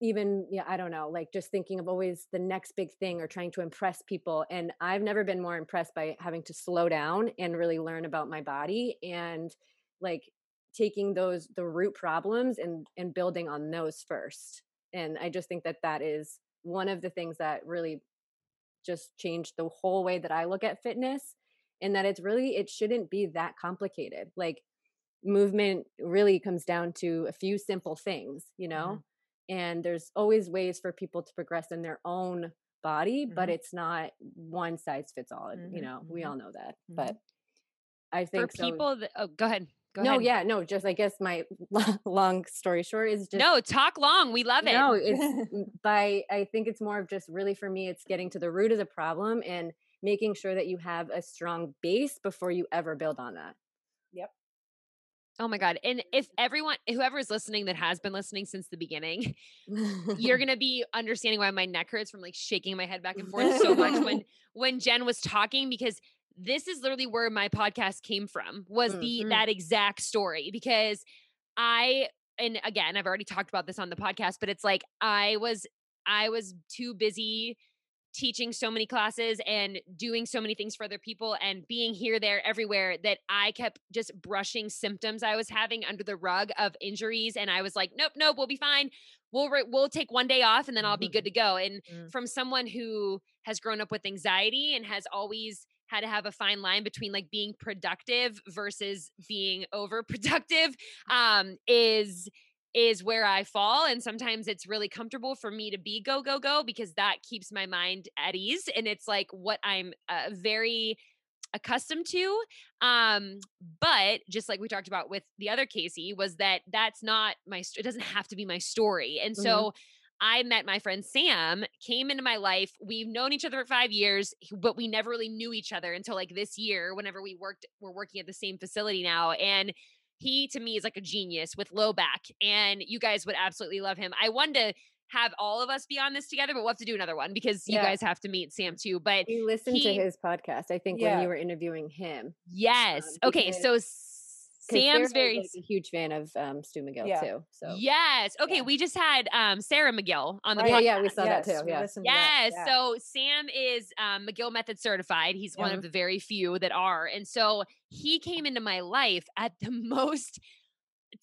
even yeah I don't know like just thinking of always the next big thing or trying to impress people and I've never been more impressed by having to slow down and really learn about my body and like taking those the root problems and and building on those first and I just think that that is one of the things that really just changed the whole way that I look at fitness and that it's really it shouldn't be that complicated. Like movement really comes down to a few simple things, you know? And there's always ways for people to progress in their own body, but Mhm. it's not one size fits all. You Mhm, know, we mhm, all know that. mhm. But I For think so- people that, oh, go ahead. Go no, ahead. yeah, no, just I guess my long story short is just no, talk long. We love it. no, it's by I think it's more of just really for me, it's getting to the root of the problem and making sure that you have a strong base before you ever build on that. Yep. Oh my God. And if everyone, whoever is listening that has been listening since the beginning, you're gonna be understanding why my neck hurts from like shaking my head back and forth so much when when Jen was talking because this is literally where my podcast came from was the Mhm. that exact story because I and again I've already talked about this on the podcast but it's like I was I was too busy teaching so many classes and doing so many things for other people and being here, there, everywhere that I kept just brushing symptoms I was having under the rug of injuries. And I was like, nope, nope, we'll be fine. We'll, re- we'll take one day off and then I'll be good to go. And Mm. from someone who has grown up with anxiety and has always had to have a fine line between like being productive versus being overproductive um is is where I fall and sometimes it's really comfortable for me to be go go go because that keeps my mind at ease and it's like what I'm uh, very accustomed to um but just like we talked about with the other Casey was that that's not my it doesn't have to be my story and Mhm. so I met my friend Sam, came into my life. We've known each other for five years, but we never really knew each other until like this year, whenever we worked, we're working at the same facility now. And he to me is like a genius with low back. And you guys would absolutely love him. I wanted to have all of us be on this together, but we'll have to do another one because you guys have to meet Sam too. But We listened to his podcast, I think, when you were interviewing him. yes. Um, okay. So 'Cause Sarah Sam's very like, a huge fan of um, Stu McGill Yeah. too. So Yes. Okay. yeah. We just had um Sarah McGill on the Right. yeah, podcast. yeah, we saw Yes, that too. Yeah, listened to that, Yes. yeah. So Sam is um, McGill Method certified. He's one of the very few that are. And so he came into my life at the most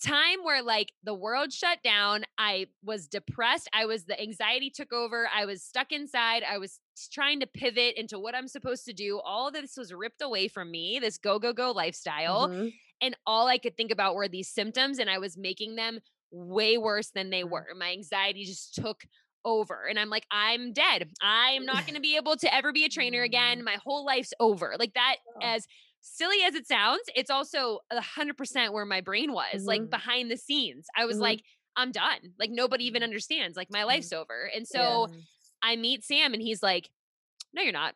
time where like the world shut down. I was depressed. I was, the anxiety took over. I was stuck inside. I was trying to pivot into what I'm supposed to do. All of this was ripped away from me, this go, go, go lifestyle Mhm. And all I could think about were these symptoms, and I was making them way worse than they Mm. were. My anxiety just took over, and I'm like, I'm dead. I am not going to be able to ever be a trainer again. My whole life's over. Like that, as silly as it sounds, it's also a hundred percent where my brain was, like Mhm. behind the scenes. I was Mhm. like, I'm done. Like nobody even understands. Like my life's over, and so. Mm. I meet Sam and he's like, No, you're not.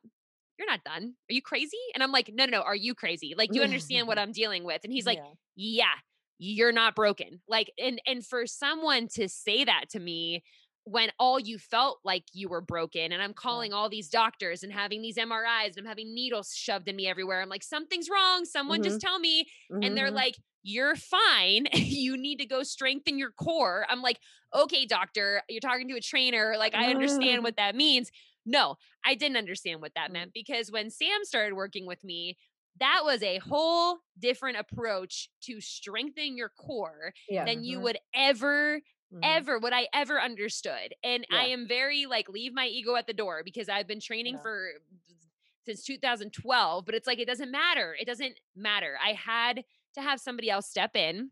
You're not done. Are you crazy? And I'm like, No, no, no. Are you crazy? Like, you understand what I'm dealing with? And he's like, Yeah. Yeah, you're not broken. Like, and and for someone to say that to me when all you felt like you were broken, and I'm calling all these doctors and having these MRIs and I'm having needles shoved in me everywhere. I'm like, something's wrong. Someone just tell me and they're Mhm. like you're fine you need to go strengthen your core i'm like okay doctor you're talking to a trainer like i understand what that means no i didn't understand what that Mm. meant because when sam started working with me that was a whole different approach to strengthening your core yeah. than you Mhm. would ever Mhm. ever what I ever understood. And I am very like leave my ego at the door because I've been training Yeah. for since 2012, but it's like it doesn't matter. It doesn't matter. I had to have somebody else step in,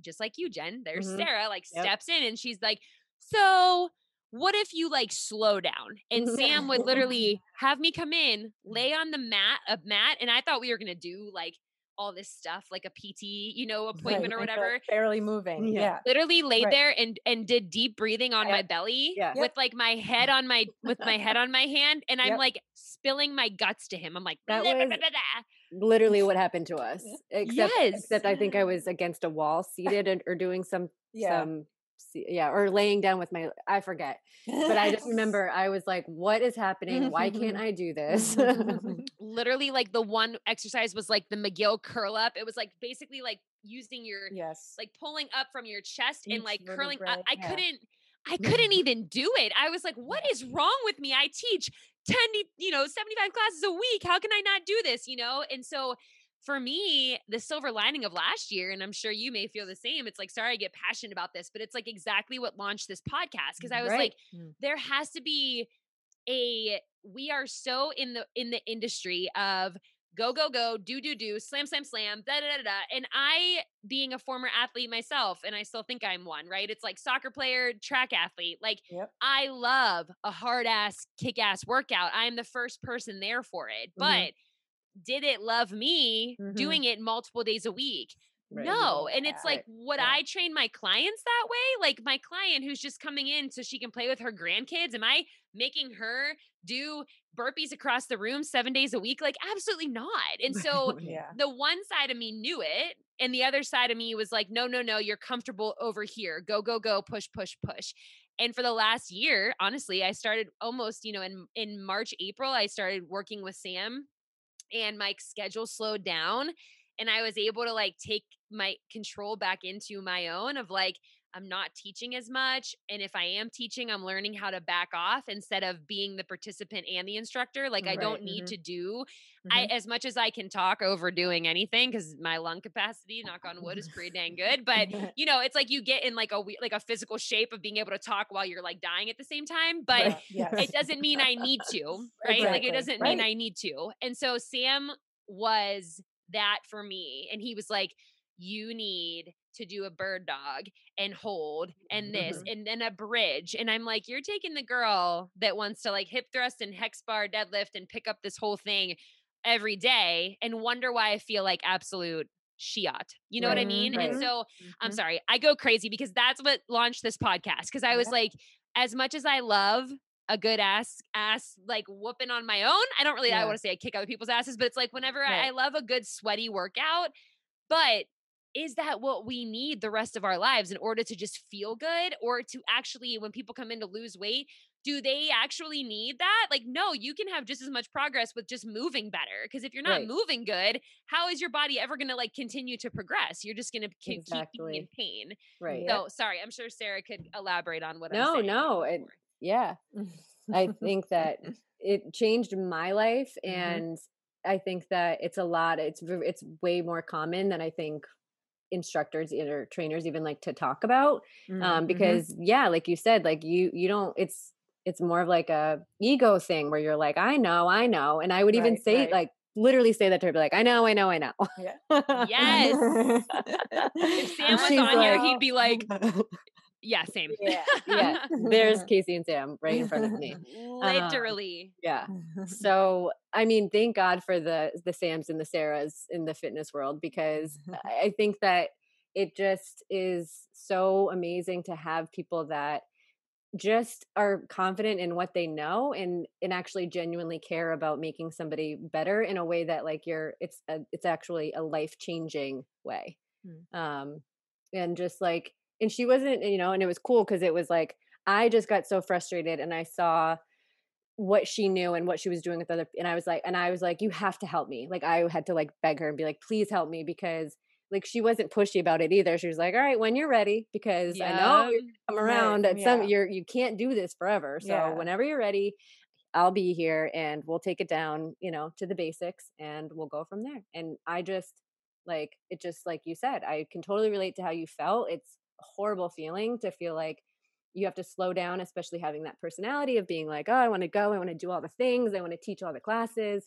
just like you, Jen. There's Mhm. Sarah, like Yep. steps in and she's like, So what if you like slow down? And Sam would literally have me come in, mm. lay on the mat, a mat, and I thought we were gonna do like all this stuff, like a PT, you know, appointment or whatever barely moving. Yeah. Yeah. literally laid Right. there and and did deep breathing on my belly Yeah. with like my head on my with my head on my hand and I'm Yep. like spilling my guts to him. I'm like That "Blah, was- blah, blah." literally what happened to us. Except, Yes. except I think I mm. was against a wall, seated and, or doing some Yeah. some yeah, or laying down with my I forget. But I just remember I was like, "What is happening? Why can't I do this?" literally like the one exercise was like the McGill curl up. It was like basically like using your yes. like pulling up from your chest and like curling up. I yeah. couldn't I couldn't even do it. I was like, what is wrong with me? I teach 10, you know, 75 classes a week. How can I not do this? You know? And so for me, the silver lining of last year, and I'm sure you may feel the same. It's like, sorry, I get passionate about this, but it's like exactly what launched this podcast. Cause I was Right. like, Mm. there has to be a we are so in the in the industry of go go go do do do slam slam slam da da da da and i being a former athlete myself and i still think i'm one right it's like soccer player track athlete like Yep. i love a hard ass kick ass workout i'm the first person there for it Mhm. but did it love me Mhm. doing it multiple days a week Right. no. And it's like, would Yeah. I train my clients that way? Like my client who's just coming in so she can play with her grandkids. Am I making her do burpees across the room seven days a week? Like, absolutely not. And so Yeah. the one side of me knew it. And the other side of me was like, no, no, no, you're comfortable over here. Go, go, go, push, push, push. And for the last year, honestly, I started almost, you know, in in March, April, I started working with Sam and my schedule slowed down and I was able to like take my control back into my own of like I'm not teaching as much. And if I am teaching, I'm learning how to back off instead of being the participant and the instructor. Like I Right, don't need mhm. to do I as much as I can talk over doing anything because my lung capacity, knock on wood, is pretty dang good. But you know, it's like you get in like a we- like a physical shape of being able to talk while you're like dying at the same time. But Right, yes. it doesn't mean I need to, right? Like it doesn't mean. I need to. And so Sam was that for me. And he was like, you need to do a bird dog and hold and this Mhm. and then a bridge. And I'm like, you're taking the girl that wants to like hip thrust and hex bar deadlift and pick up this whole thing every day and wonder why I feel like absolute shiat. You know what I mean? right. And so I'm Mhm. sorry, I go crazy because that's what launched this podcast. Because I was Yeah. like, as much as I love a good ass ass like whooping on my own, I don't really I want to say I kick other people's asses, but it's like whenever I, I love a good sweaty workout, but is that what we need the rest of our lives in order to just feel good or to actually when people come in to lose weight do they actually need that like no you can have just as much progress with just moving better because if you're not Right. moving good how is your body ever going to like continue to progress you're just going to keep being in pain Right. Yeah. sorry i'm sure sarah could elaborate on what i'm No, saying no, it- Yeah. I think that it changed my life Mhm. and I think that it's a lot it's it's way more common than I think instructors or trainers even like to talk about Mhm, um mhm. because yeah like you said like you you don't it's it's more of like a ego thing where you're like I know I know and I would even Right, say right. like literally say that to her be like I know I know I know Yeah. Yes. if sam was She's on here he'd be like yeah same. Yeah. yeah. There's Casey and Sam right in front of me. Literally. yeah. So i mean thank god for the the sams and the sarahs in the fitness world because i think that it just is so amazing to have people that just are confident in what they know and and actually genuinely care about making somebody better in a way that like you're it's a, it's actually a life changing way um and just like and she wasn't you know and it was cool because it was like i just got so frustrated and i saw what she knew and what she was doing with other and i was like and i was like you have to help me like i had to like beg her and be like please help me because like she wasn't pushy about it either she was like all right when you're ready because i know you're Yeah. come Right, around at some you're you can't do this forever so Yeah. whenever you're ready i'll be here and we'll take it down you know to the basics and we'll go from there and i just like it just like you said i can totally relate to how you felt it's horrible feeling to feel like you have to slow down especially having that personality of being like oh i want to go i want to do all the things i want to teach all the classes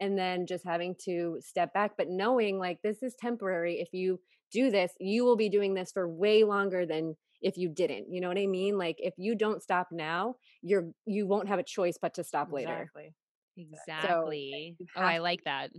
and then just having to step back but knowing like this is temporary if you do this you will be doing this for way longer than if you didn't you know what i mean like if you don't stop now you're you won't have a choice but to stop later Exactly. exactly you oh i like that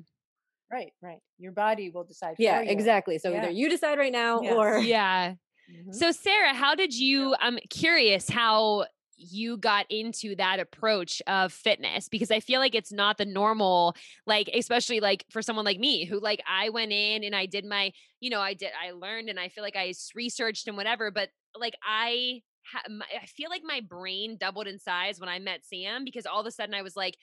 Right, right. Your body will decide. yeah for you. exactly so Yeah. either you decide right now Yes. or yeah Mhm. So Sarah, how did you I'm curious how you got into that approach of fitness because I feel like it's not the normal like especially like for someone like me who like I went in and I did my you know I did I learned and I feel like I researched and whatever but like I ha- my, I feel like my brain doubled in size when I met Sam because all of a sudden I was like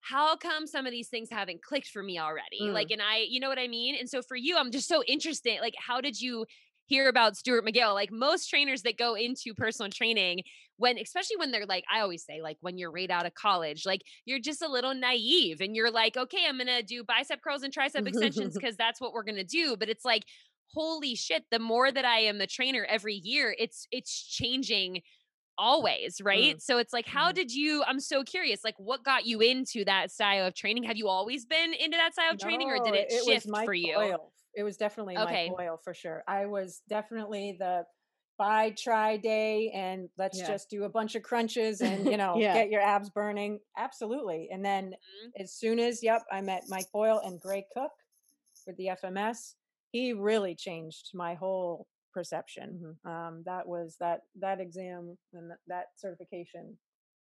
how come some of these things haven't clicked for me already Mm. like and I you know what I mean and so for you I'm just so interested like how did you hear about Stuart McGill. Like most trainers that go into personal training, when especially when they're like, I always say, like when you're right out of college, like you're just a little naive and you're like, okay, I'm gonna do bicep curls and tricep extensions because that's what we're gonna do. But it's like, holy shit, the more that I am a trainer every year, it's it's changing always right so it's like how Mhm. did you i'm so curious like what got you into that style of training have you always been into that style of training or did No, it, was shift for you. It was definitely Okay. Mike Boyle for sure. I was definitely the bi tri day and let's Yeah. just do a bunch of crunches and you know Yeah. get your abs burning. Absolutely. And then Mhm. as soon as yep, I met Mike Boyle and Gray Cook with the FMS, he really changed my whole perception. Mhm. Um, that was that that exam and that, that certification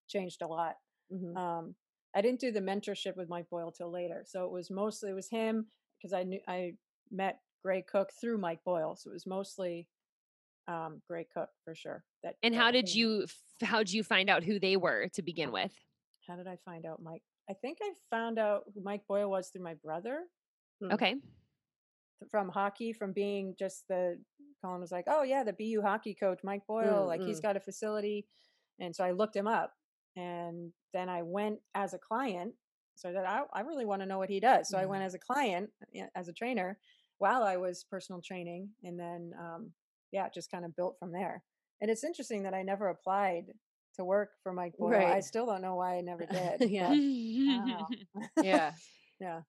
changed a lot Mhm. um i didn't do the mentorship with mike boyle till later so it was mostly it was him because i knew i met gray cook through mike boyle so it was mostly um gray cook for sure that and how did you how did you find out who they were to begin with how did i find out mike i think i found out who mike boyle was through my brother Mm. okay from hockey, from being just the Colin was like, oh yeah, the BU hockey coach, Mike Boyle, Mm, like he's got a facility, and so I looked him up, and then I went as a client. So that I, I really want to know what he does. So I went as a client, as a trainer, while I was personal training, and then um, yeah, just kind of built from there. And it's interesting that I never applied to work for Mike Boyle. I still don't know why I never did. yeah. Yeah. yeah.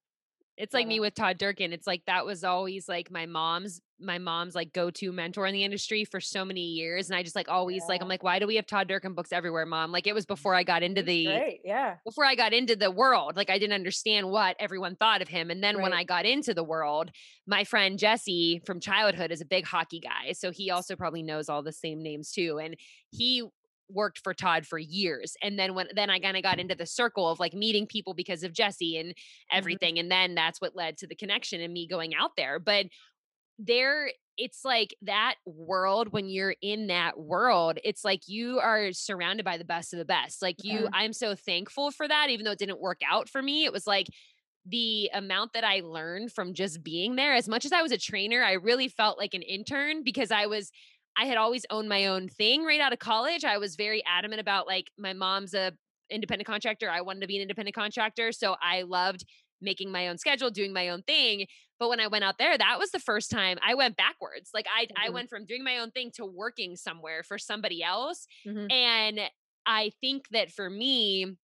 It's like me Uh, with Todd Durkin. It's like that was always like my mom's my mom's like go-to mentor in the industry for so many years. And I just like always like I'm like, why do we have Todd Durkin books everywhere, mom? Like it was before I got into the great. Yeah. before I got into the world, like I didn't understand what everyone thought of him. And then when I got into the world, my friend Jesse from childhood is a big hockey guy. So he also probably knows all the same names too. And he worked for Todd for years. And then when then I kind of got into the circle of like meeting people because of Jesse and mm-hmm. everything. And then that's what led to the connection and me going out there. But there it's like that world when you're in that world it's like you are surrounded by the best of the best like you Yeah. i'm so thankful for that even though it didn't work out for me it was like the amount that i learned from just being there as much as i was a trainer i really felt like an intern because i was i had always owned my own thing right out of college i was very adamant about like my mom's a independent contractor i wanted to be an independent contractor so i loved making my own schedule doing my own thing but when I went out there, that was the first time I went backwards. Like I I Mhm. went from doing my own thing to working somewhere for somebody else. Mhm. And I think that for me,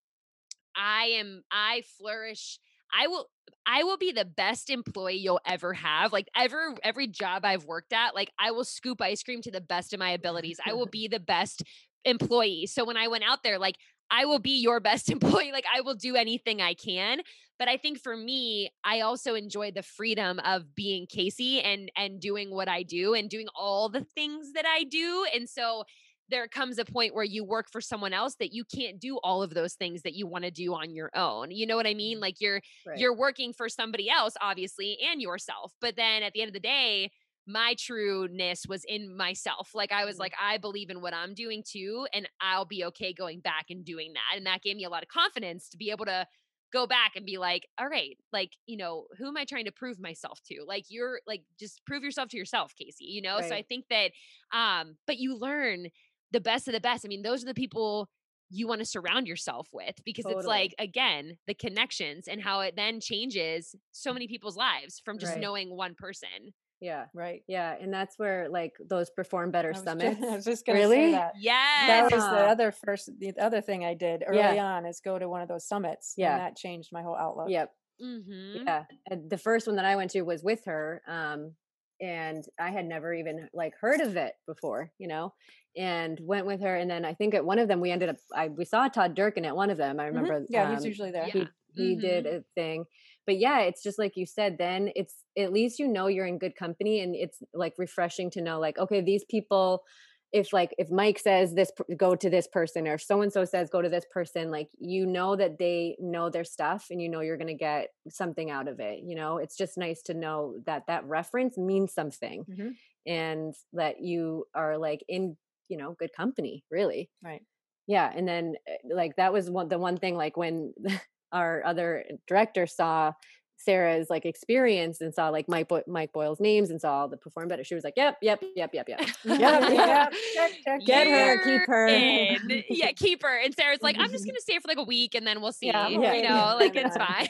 I am I flourish. I will I will be the best employee you'll ever have. Like ever every job I've worked at, like I will scoop ice cream to the best of my abilities. I will be the best employee. So when I went out there, like I will be your best employee. Like I will do anything I can. But I think for me, I also enjoy the freedom of being Casey and and doing what I do and doing all the things that I do. And so there comes a point where you work for someone else that you can't do all of those things that you want to do on your own. You know what I mean? Like you're Right. you're working for somebody else obviously and yourself. But then at the end of the day, my trueness was in myself. Like I was Mhm. like I believe in what I'm doing too and I'll be okay going back and doing that. And that gave me a lot of confidence to be able to go back and be like, all right, like, you know, who am I trying to prove myself to? Like you're like just prove yourself to yourself, Casey, you know? So I think that um but you learn the best of the best. I mean, those are the people you want to surround yourself with because it's like again, the connections and how it then changes so many people's lives from just Right. knowing one person. Yeah. Right. Yeah. And that's where like those perform better I was, ju- summits. I was just going to say Really? that. Yes. That was the other first, the other thing I did early Yeah. on is go to one of those summits. Yeah. And that changed my whole outlook. Yep. mm-hmm. Yeah. And the first one that I went to was with her. Um, and I had never even like heard of it before, you know, and went with her. And then I think at one of them we ended up, I we saw Todd Durkin at one of them. I Mhm. remember. Yeah. he's um, usually there. Yeah. he did a thing but yeah it's just like you said then it's at least you know you're in good company and it's like refreshing to know like okay these people if like if mike says this go to this person or if so and so says go to this person like you know that they know their stuff and you know you're going to get something out of it you know it's just nice to know that that reference means something Mhm. and that you are like in you know good company really Right. yeah and then uh, like that was one the one thing like when our other director saw sarah's like experience and saw like mike Boy- mike boyle's names and saw all the perform better she was like yep yep yep yep yep Yep, yep, check, check, Get her, keep her. in. yeah, keep her. And Sarah's like, I'm just gonna stay for like a week and then we'll see. Yeah, you yeah, know, yeah, like yeah, it's fine.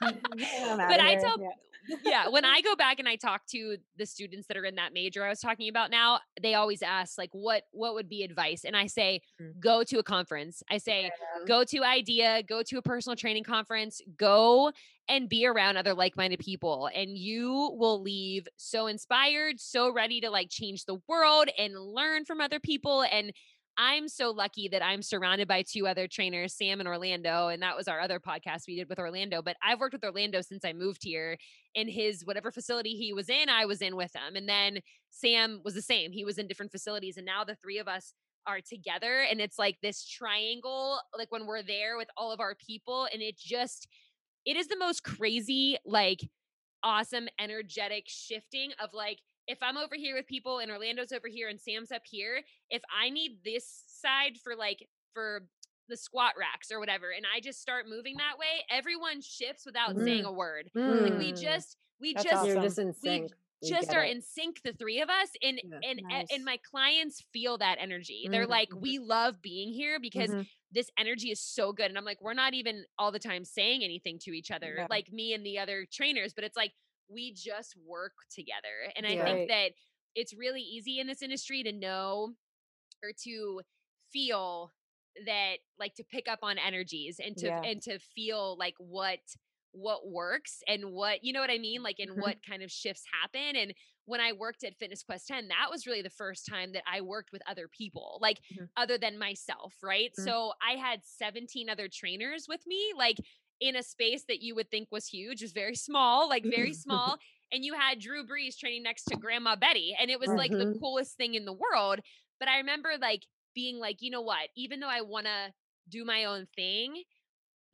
But I tell Yeah. yeah, when I go back and I talk to the students that are in that major I was talking about now, they always ask like what what would be advice? And I say Mm. go to a conference. I say Yeah. go to IDEA, go to a personal training conference, go and be around other like-minded people and you will leave so inspired, so ready to like change the world and learn from other people and I'm so lucky that I'm surrounded by two other trainers, Sam and Orlando, and that was our other podcast we did with Orlando, but I've worked with Orlando since I moved here in his whatever facility he was in, I was in with him. And then Sam was the same. He was in different facilities and now the three of us are together and it's like this triangle like when we're there with all of our people and it just it is the most crazy like awesome energetic shifting of like if I'm over here with people and Orlando's over here and Sam's up here, if I need this side for like for the squat racks or whatever and I just start moving that way, everyone shifts without saying a word. Like we Mm. just we That's just awesome. Just in we sync. You just are it. in sync the three of us and Yeah. and Nice. and my clients feel that energy they're Mhm, like mhm. we love being here because Mhm. This energy is so good and i'm like we're not even all the time saying anything to each other like me and the other trainers but it's like we just work together and i Yeah. think Right. that it's really easy in this industry to know or to feel that like to pick up on energies and to Yeah. and to feel like what what works and what you know what I mean like and Mhm. what kind of shifts happen and when I worked at Fitness Quest 10 that was really the first time that I worked with other people like Mhm. other than myself right Mhm. so I had 17 other trainers with me like in a space that you would think was huge was very small like very small and you had Drew Brees training next to Grandma Betty and it was like the Mhm. coolest thing in the world but I remember like being like you know what even though I want to do my own thing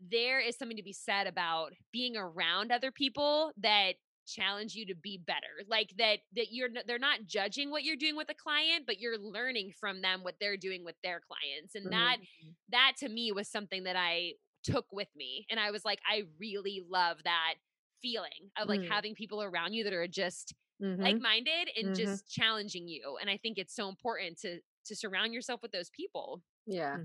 there is something to be said about being around other people that challenge you to be better like that that you're they're not judging what you're doing with a client but you're learning from them what they're doing with their clients and Mhm. that that to me was something that i took with me and i was like i really love that feeling of like Mm. having people around you that are just Mhm. like-minded and Mhm. just challenging you and i think it's so important to to surround yourself with those people yeah.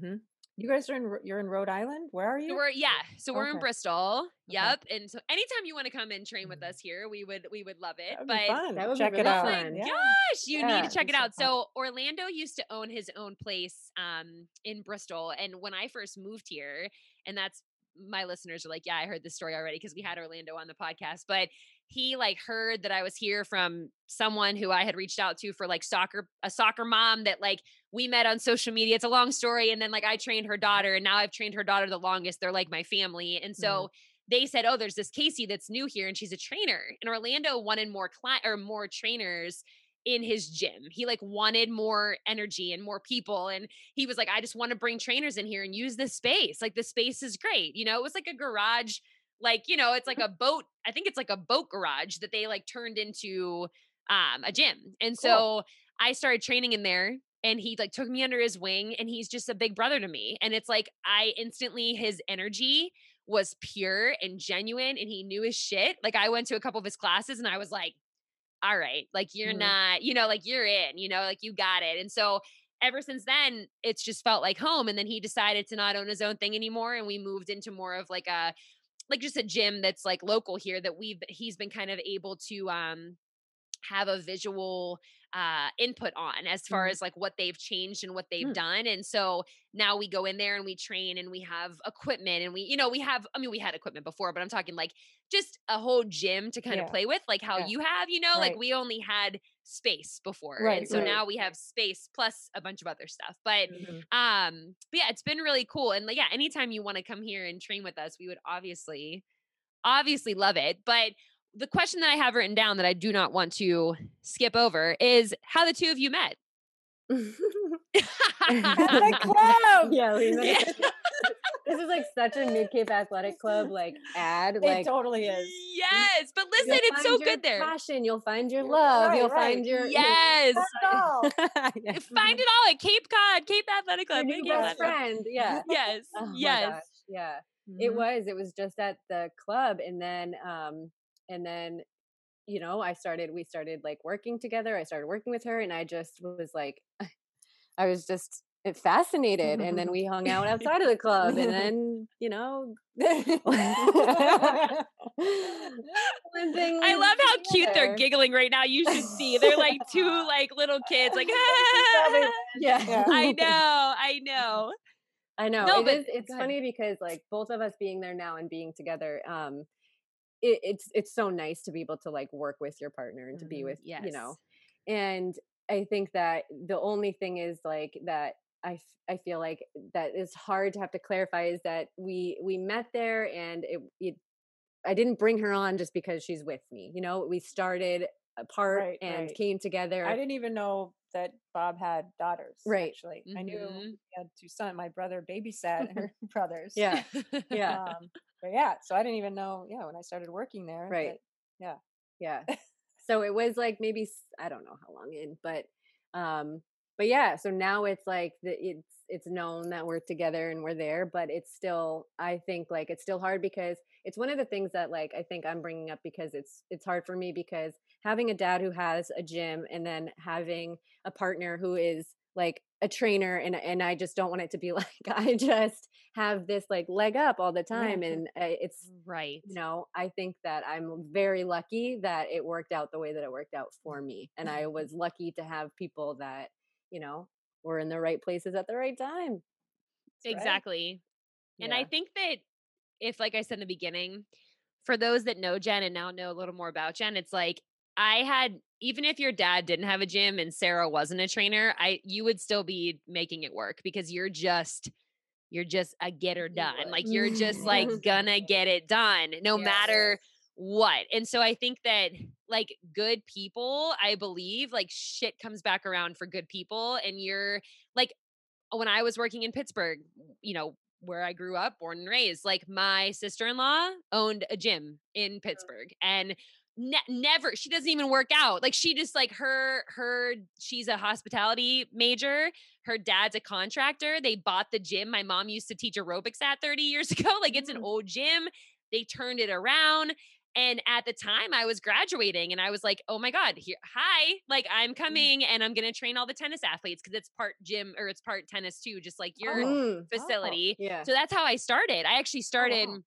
You guys are in you're in Rhode Island. Where are So you? we're yeah, so we're in Okay. Bristol. Okay. Yep. And so anytime you want to come and train with Mhm. us here, we would we would love it. That would be But fun. That would Check really it out. fun. Yeah. gosh, you need to check it so out. fun. So Orlando used to own his own place um in Bristol. And when I first moved here, and that's my listeners are like, yeah, I heard this story already because we had Orlando on the podcast. But he like heard that I was here from someone who I had reached out to for like soccer, a soccer mom that like we met on social media. It's a long story. And then like I trained her daughter, and now I've trained her daughter the longest. They're like my family. And so they said, Oh, there's this Casey that's new here and she's a trainer. And Orlando wanted more client or more trainers in his gym. He like wanted more energy and more people. And he was like, I just want to bring trainers in here and use this space. Like the space is great. You know, it was like a garage, like, you know, it's like a boat. I think it's like a boat garage that they like turned into um a gym. And so I started training in there and he like took me under his wing and he's just a big brother to me. And it's like I instantly his energy was pure and genuine and he knew his shit. Like I went to a couple of his classes and I was like, all right, like you're Mhm. not, you know, like you're in, you know, like you got it. And so ever since then, it's just felt like home. And then he decided to not own his own thing anymore. And we moved into more of like a, like just a gym that's like local here that we've, he's been kind of able to, um, have a visual uh input on as far Mhm. as like what they've changed and what they've Mm. done and so now we go in there and we train and we have equipment and we you know we have i mean we had equipment before but i'm talking like just a whole gym to kind Yeah. of play with like how Yeah. you have you know like we only had space before Right, and so right. now we have space plus a bunch of other stuff but Mhm. um but yeah it's been really cool and like yeah anytime you want to come here and train with us we would obviously obviously love it but the question that i have written down that i do not want to skip over is how the two of you met At club. yeah, we met Yeah. this is like such a Mid Cape Athletic Club like ad. It Like totally is. yes but listen you'll it's so your good there Passion, you'll find your love. right, you'll right. find your yes Not at all. Yeah. find it all at cape cod cape athletic your club new Cape best Athletic friend. Yeah. yes Oh yes gosh, Yeah. It Mhm. was. It was just at the club, and then, um, and then, you know, I started. We started like working together. I started working with her, and I just was like, I was just uh, fascinated. and then we hung out outside of the club, and then, you know, one thing. I love how the cute they're giggling right now. You should see. They're like two like little kids. Like Yeah. Yeah. I know, I know. I know. No, it but- is- it's funny because like both of us being there now and being together, um, it, it's it's so nice to be able to like work with your partner and to be Mhm. with Yes. you know. And I think that the only thing is like that I f- I feel like that is hard to have to clarify is that we we met there and it, it I didn't bring her on just because she's with me. You know, we started apart Right, and right. came together. I didn't even know that Bob had daughters. Right. Actually, I knew Mhm. he had two sons. My brother babysat her brothers. Yeah. Yeah. Um, but yeah, so I didn't even know. Yeah, when I started working there. Right. that- yeah so it was like maybe I don't know how long in but um but yeah, so now it's like the, it's it's known that we're together and we're there, but it's still I think like it's still hard because it's one of the things that like I think I'm bringing up because it's it's hard for me because having a dad who has a gym and then having a partner who is like a trainer and and I just don't want it to be like I just have this like leg up all the time and uh, it's right you know I think that I'm very lucky that it worked out the way that it worked out for me and I was lucky to have people that you know were in the right places at the right time That's exactly right. and yeah. I think that if like I said in the beginning for those that know Jen and now know a little more about Jen it's like I had even if your dad didn't have a gym and Sarah wasn't a trainer, I you would still be making it work because you're just you're just a getter done. Like you're just like gonna get it done no yes. matter what. And so I think that like good people, I believe like shit comes back around for good people and you're like when I was working in Pittsburgh, you know, where I grew up, born and raised, like my sister-in-law owned a gym in oh. Pittsburgh and ne- never she doesn't even work out like she just like her her she's a hospitality major her dad's a contractor they bought the gym my mom used to teach aerobics at 30 years ago like it's an mm. old gym they turned it around and at the time I was graduating and I was like, oh my God, here, hi, like I'm mm. coming and I'm going to train all the tennis athletes because it's part gym or it's part tennis too, just like your oh, facility. Oh, yeah. So that's how I started. I actually started oh, wow.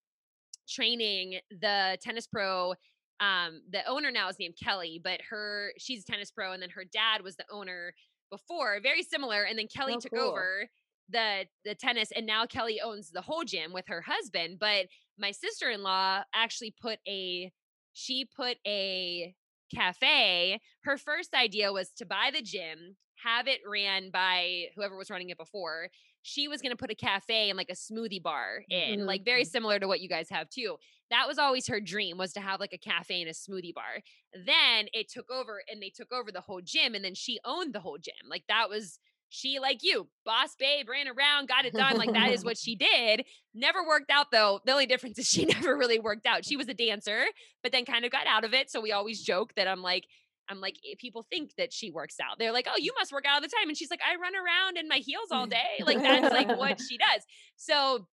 training the tennis pro um the owner now is named kelly but her she's a tennis pro and then her dad was the owner before very similar and then kelly oh, took cool. over the the tennis and now kelly owns the whole gym with her husband but my sister-in-law actually put a she put a cafe her first idea was to buy the gym have it ran by whoever was running it before she was going to put a cafe and like a smoothie bar in mm-hmm. like very similar to what you guys have too. That was always her dream was to have like a cafe and a smoothie bar. Then it took over and they took over the whole gym and then she owned the whole gym. Like that was she like you boss babe ran around got it done like that is what she did. Never worked out though. The only difference is she never really worked out. She was a dancer but then kind of got out of it so we always joke that i'm like I'm like, eh, people think that she works out. They're like, oh, you must work out all the time. And she's like, I run around in my heels all day. Like that's like what she does. So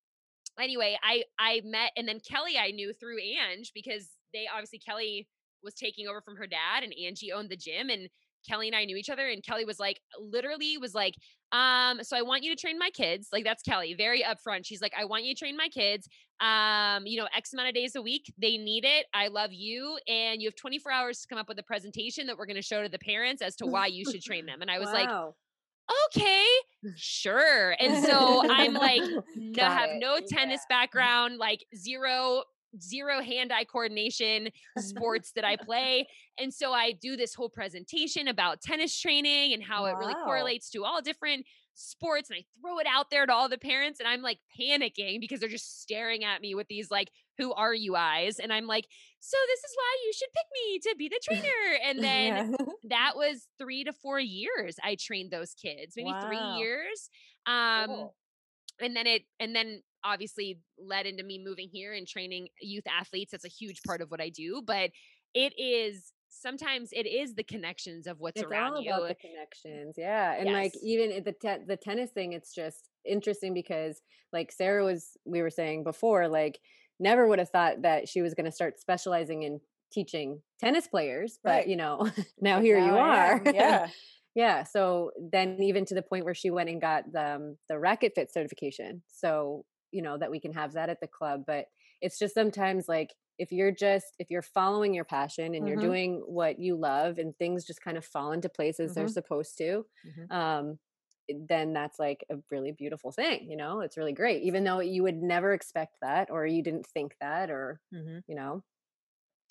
anyway, I I met and then Kelly I knew through Ange because they obviously Kelly was taking over from her dad and Angie owned the gym and Kelly and I knew each other and Kelly was like literally was like um so I want you to train my kids like that's Kelly very upfront she's like I want you to train my kids um you know x amount of days a week they need it I love you and you have 24 hours to come up with a presentation that we're going to show to the parents as to why you should train them and I was wow. like okay, sure. And so I'm like, no, have it. no tennis yeah. background, like zero zero hand-eye coordination sports that I play. And so I do this whole presentation about tennis training and how wow. it really correlates to all different sports and I throw it out there to all the parents and I'm like panicking because they're just staring at me with these like who are you eyes and I'm like so this is why you should pick me to be the trainer and then yeah. that was 3 to 4 years I trained those kids maybe wow. 3 years um cool. and then it and then obviously led into me moving here and training youth athletes that's a huge part of what I do but it is sometimes it is the connections of what's it's around all you. The connections, yeah, and yes. like even the te- the tennis thing, it's just interesting because like Sarah was, we were saying before, like never would have thought that she was going to start specializing in teaching tennis players, but right. you know, now here now you are, yeah. yeah. So then, even to the point where she went and got the um, the racket fit certification, so you know that we can have that at the club. But it's just sometimes like if you're just if you're following your passion and mm-hmm. you're doing what you love and things just kind of fall into place as mm-hmm. they're supposed to mm-hmm. um then that's like a really beautiful thing you know it's really great even though you would never expect that or you didn't think that or mm-hmm. you know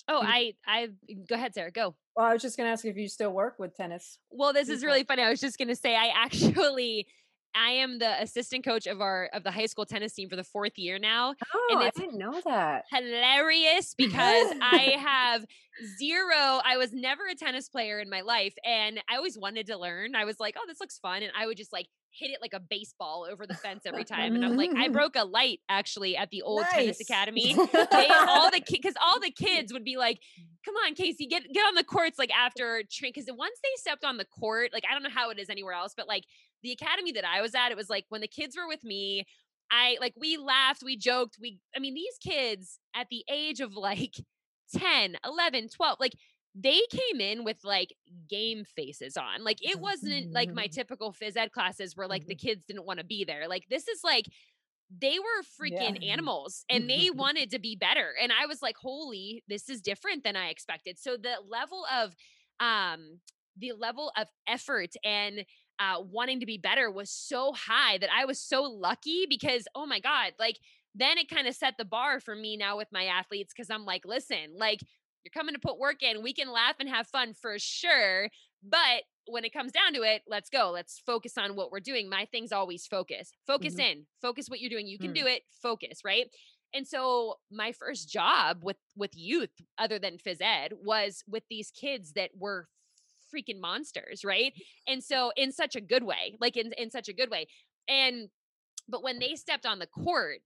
oh i i go ahead sarah go well i was just going to ask if you still work with tennis well this is really funny i was just going to say i actually I am the assistant coach of our of the high school tennis team for the fourth year now. Oh, and I didn't know that. Hilarious because I have zero. I was never a tennis player in my life, and I always wanted to learn. I was like, "Oh, this looks fun," and I would just like hit it like a baseball over the fence every time. And I'm like, I mm-hmm. broke a light actually at the old tennis academy. They all the because all the kids would be like, "Come on, Casey, get get on the courts like after train." Because once they stepped on the court, like I don't know how it is anywhere else, but like the academy that I was at, it was like when the kids were with me. I like we laughed, we joked, we I mean these kids at the age of like 10, 11, 12, like they came in with like game faces on. Like it wasn't like my typical phys ed classes where like the kids didn't want to be there. Like this is like they were freaking animals and they wanted to be better. And I was like, holy, this is different than I expected. So the level of um the level of effort and uh wanting to be better was so high that I was so lucky because oh my god, like then it kind of set the bar for me now with my athletes because I'm like, listen, like you're coming to put work in. We can laugh and have fun for sure. But when it comes down to it, let's go. Let's focus on what we're doing. My thing's always focus. Focus in. Focus what you're doing. You can Mm. do it. Focus, right? And so my first job with with youth other than phys ed was with these kids that were freaking monsters, right? And so in such a good way, like in in such a good way. And but when they stepped on the court,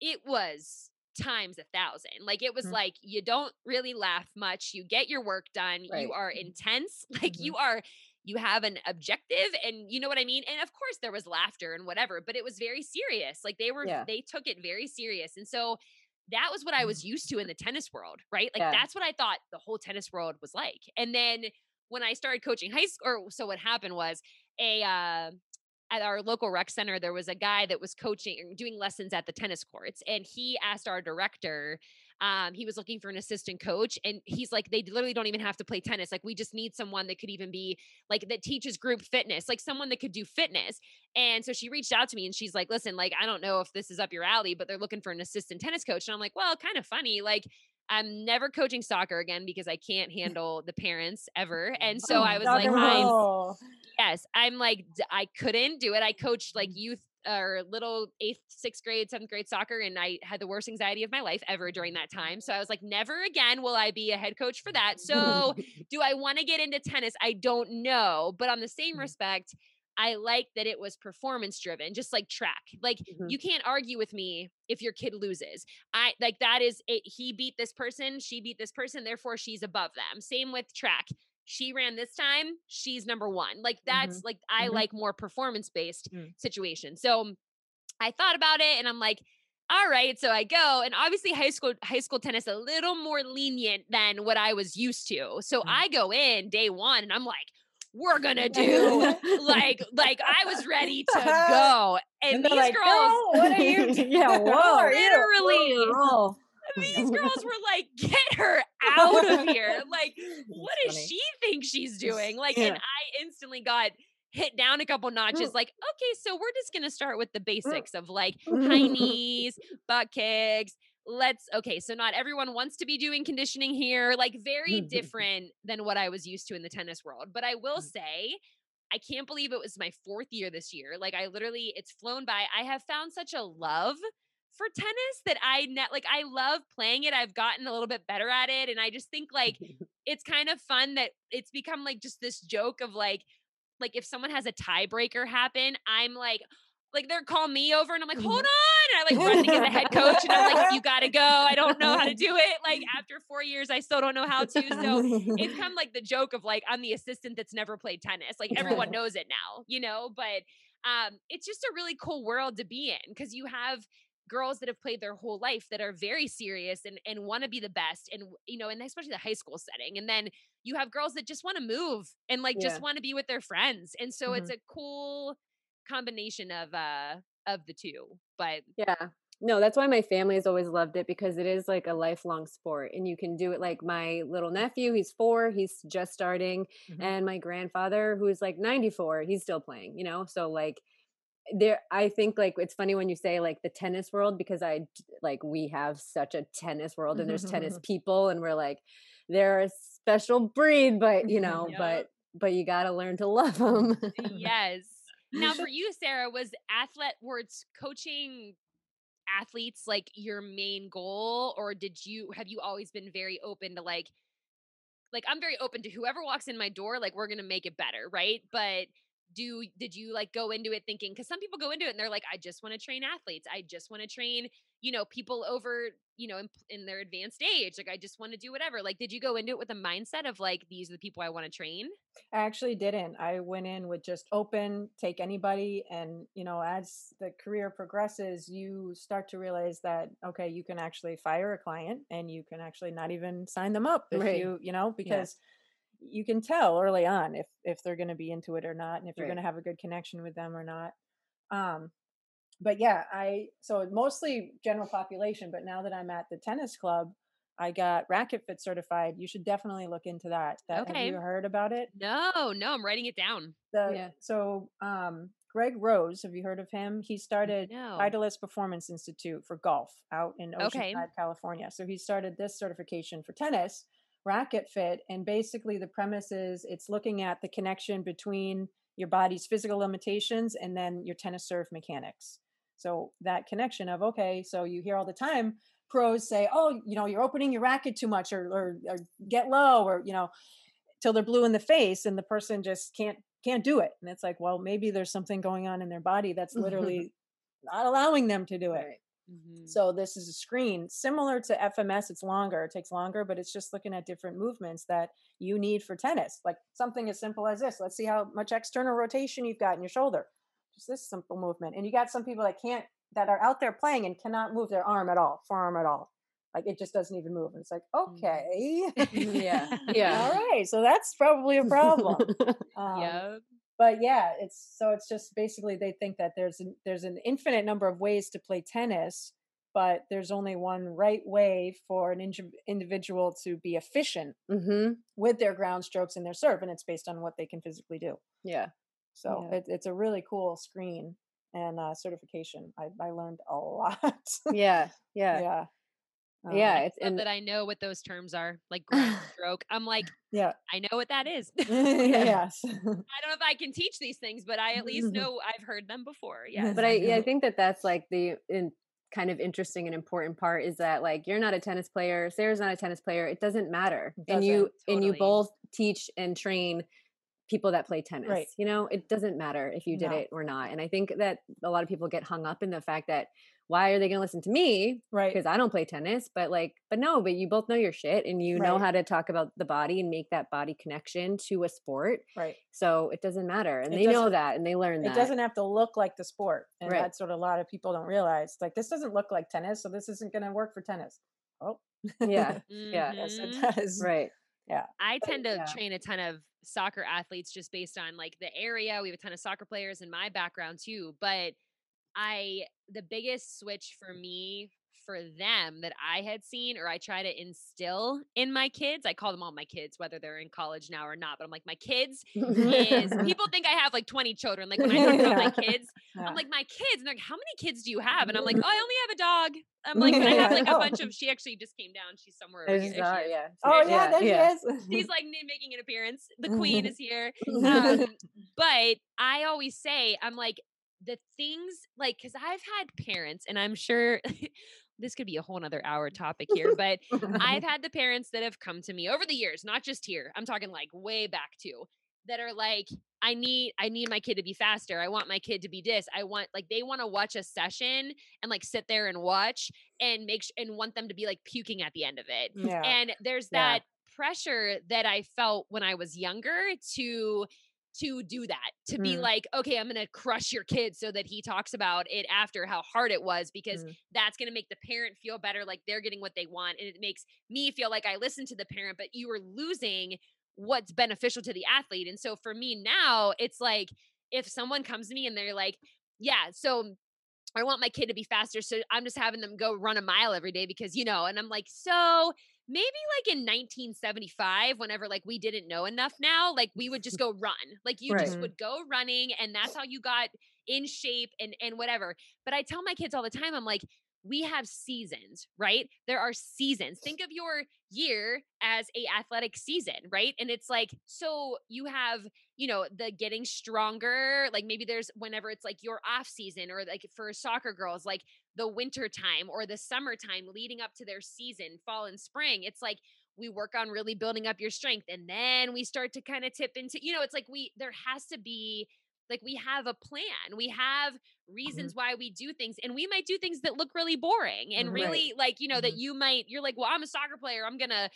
it was times a thousand. Like it was Mm. like you don't really laugh much. You get your work done. Right. You are intense. Like Mhm. you are you have an objective and you know what I mean? And of course there was laughter and whatever, but it was very serious. Like they were Yeah. they took it very serious. And so that was what I was used to in the tennis world, right? Like Yeah. that's what I thought the whole tennis world was like. And then when I started coaching high school, or so what happened was a uh, at our local rec center, there was a guy that was coaching, doing lessons at the tennis courts, and he asked our director. Um, he was looking for an assistant coach, and he's like, they literally don't even have to play tennis. Like, we just need someone that could even be like that teaches group fitness, like someone that could do fitness. And so she reached out to me, and she's like, listen, like I don't know if this is up your alley, but they're looking for an assistant tennis coach. And I'm like, well, kind of funny, like. I'm never coaching soccer again because I can't handle the parents ever. And so Oh, I was like, I'm yes i'm like I couldn't do it i coached like youth or little eighth sixth grade seventh grade soccer and i had the worst anxiety of my life ever during that time so i was like never again will i be a head coach for that so do i want to get into tennis i don't know but on the same Mhm. respect i like that it was performance driven just like track like Mhm. you can't argue with me if your kid loses i like that is it he beat this person she beat this person therefore she's above them same with track she ran this time she's number one like that's like i Mhm. like more performance based Mm. situation so i thought about it and i'm like all right so i go and obviously high school high school tennis a little more lenient than what i was used to so Mm. i go in day one and i'm like we're gonna do like like i was ready to go and, And these like, girls "Girl, what are you doing? Yeah, whoa. Literally. These girls were like get her out of here like what does funny. she think she's doing like Yeah. and i instantly got hit down a couple notches Mm. like okay so we're just gonna start with the basics of like high knees butt kicks let's okay so not everyone wants to be doing conditioning here like very different than what i was used to in the tennis world but i will mm. say i can't believe it was my fourth year this year like i literally it's flown by i have found such a love for tennis that i net like i love playing it i've gotten a little bit better at it and i just think like it's kind of fun that it's become like just this joke of like like if someone has a tiebreaker happen i'm like like they're calling me over and I'm like, hold on. And I like run to get the head coach and I'm like, you gotta go. I don't know how to do it. Like after four years, I still don't know how to. So it's kind of like the joke of like, I'm the assistant that's never played tennis. Like everyone knows it now, you know? But um, it's just a really cool world to be in because you have girls that have played their whole life that are very serious and, and want to be the best and you know and especially the high school setting and then you have girls that just want to move and like Yeah. just want to be with their friends and so Mhm. it's a cool combination of uh of the two but Yeah. No, that's why my family has always loved it because it is like a lifelong sport and you can do it like my little nephew, he's 4, he's just starting Mhm. and my grandfather who's like 94, he's still playing, you know? So like there I think like it's funny when you say like the tennis world because i like we have such a tennis world and there's tennis people and we're like they're a special breed but you know but but you got to learn to love them. yes now for you sarah was athlete words coaching athletes like your main goal or did you have you always been very open to like like i'm very open to whoever walks in my door like we're gonna make it better right? But do did you like go into it thinking because some people go into it and they're like i just want to train athletes. I just want to train you know people over you know in, in their advanced age like i just want to do whatever like did you go into it with a mindset of like these are the people i want to train I actually didn't. I went in with just open, take anybody. And, you know, as the career progresses, you start to realize that, okay, you can actually fire a client and you can actually not even sign them up if Right. you, you know, because you can tell early on if, if they're going to be into it or not and if you're Right. going to have a good connection with them or not. Um, but yeah, I, so mostly general population, but now that I'm at the tennis club, I got Racket Fit certified. You should definitely look into that. that Okay. Have you heard about it? no no i'm writing it down the Yeah. so um Greg Rose, have you heard of him? He started no Titleist Performance Institute for golf out in Okay. Oceanside, California. So he started this certification for tennis, Racket Fit, and basically the premise is it's looking at the connection between your body's physical limitations and then your tennis serve mechanics. So that connection of okay, so you hear all the time pros say, "Oh, you know, you're opening your racket too much, or or, or get low, or you know." till they're blue in the face and the person just can't can't do it and it's like well maybe there's something going on in their body that's literally not allowing them to do it Right. Mhm. so this is a screen similar to fms it's longer it takes longer but it's just looking at different movements that you need for tennis like something as simple as this let's see how much external rotation you've got in your shoulder just this simple movement and you got some people that can't that are out there playing and cannot move their arm at all forearm at all like it just doesn't even move and it's like okay Yeah. Yeah. all right so that's probably a problem um, yeah but yeah it's so it's just basically they think that there's an, there's an infinite number of ways to play tennis but there's only one right way for an indi- individual to be efficient hmm with their ground strokes and their serve and it's based on what they can physically do Yeah. So Yeah. it, it's a really cool screen and uh, certification I, I learned a lot Yeah. Yeah. yeah Um, Yeah. It's and that I know what those terms are, like ground stroke. I'm like, yeah I know what that is. yes, I don't know if I can teach these things, but I at least know I've heard them before. Yeah, but I yeah, I think that that's like the in, kind of interesting and important part is that like you're not a tennis player, Sarah's not a tennis player. It doesn't matter, It and you doesn't, and you totally. both teach and train people that play tennis. Right. You know, it doesn't matter if you did No. it or not. And I think that a lot of people get hung up in the fact that why are they going to listen to me right because I don't play tennis? But like, but no, but you both know your shit and you know how to talk about the body and make that body connection to a sport. right So it doesn't matter, and It they know that and they learn that. it doesn't have to look like the sport and Right. that's what a lot of people don't realize like this doesn't look like tennis so this isn't going to work for tennis oh Yeah. Yeah. yes it Mhm. does right. I tend to Yeah. train a ton of soccer athletes just based on like the area. We have a ton of soccer players in my background too, but I the biggest switch for me for them that I had seen or I try to instill in my kids. I call them all my kids, whether they're in college now or not, but I'm like, my kids is people think I have like 20 children. Like when I talk about my kids, Yeah. I'm like, my kids. And they're like, how many kids do you have? And I'm like, oh, I only have a dog. I'm like, I have like a Oh. bunch of, she actually just came down. She's somewhere. Over here. saw She it, is. yeah. oh yeah, there yeah. she is She's like making an appearance. The queen is here. Um, but I always say, I'm like, the things like, because I've had parents, and I'm sure this could be a whole nother hour topic here, but I've had the parents that have come to me over the years, not just here. I'm talking like way back too, that are like, I need, I need my kid to be faster. I want my kid to be this. I want like they want to watch a session and like sit there and watch and make sh- and want them to be like puking at the end of it. yeah And there's Yeah. that pressure that I felt when I was younger to to do that to be Mm. like okay i'm gonna crush your kid so that he talks about it after how hard it was because Mm. that's gonna make the parent feel better like they're getting what they want and it makes me feel like i listened to the parent but you were losing what's beneficial to the athlete and so for me now it's like if someone comes to me and they're like yeah so I want my kid to be faster. So I'm just having them go run a mile every day because, you know, and I'm like, so maybe like in 1975, whenever like we didn't know enough now, like we would just go run. Like you just would go running and that's how you got in shape and and whatever. But I tell my kids all the time, I'm like, we have seasons, right? There are seasons. Think of your year as a athletic season, right? And it's like, so you have you know the getting stronger like maybe there's whenever it's like your off season or like for soccer girls like the winter time or the summertime leading up to their season fall and spring it's like we work on really building up your strength and then we start to kind of tip into you know it's like we there has to be like we have a plan we have Mm-hmm. reasons why we do things and we might do things that look really boring and really like you know that Mhm. you might you're like well i'm a soccer player i'm gonna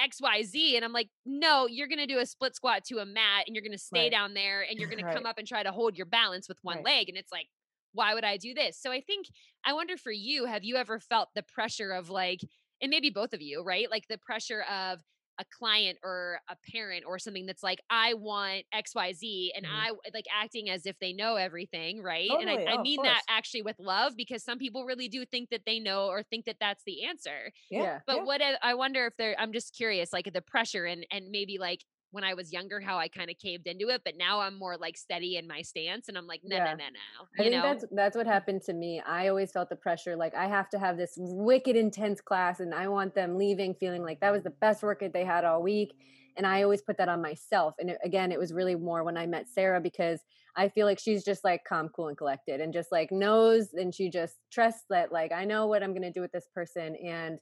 xyz and i'm like no you're gonna do a split squat to a mat and you're gonna stay Right. down there and you're gonna come up and try to hold your balance with one Right. leg and it's like why would i do this so i think i wonder for you have you ever felt the pressure of like and maybe both of you right like the pressure of a client or a parent or something that's like i want xyz and Mhm. i like acting as if they know everything right Totally. and i, Oh, I mean that actually with love because some people really do think that they know or think that that's the answer Yeah. but yeah. what if, i wonder if there i'm just curious like the pressure and and maybe like when i was younger how i kind of caved into it but now i'm more like steady in my stance and i'm like no Yeah. no no no I think know that's that's what happened to me. I always felt the pressure, like I have to have this wicked intense class, and I want them leaving feeling like that was the best workout they had all week. And I always put that on myself. And it, again, it was really more when I met Sarah because I feel like she's just like calm, cool, and collected, and just like knows, and she just trusts that like I know what I'm gonna do with this person, and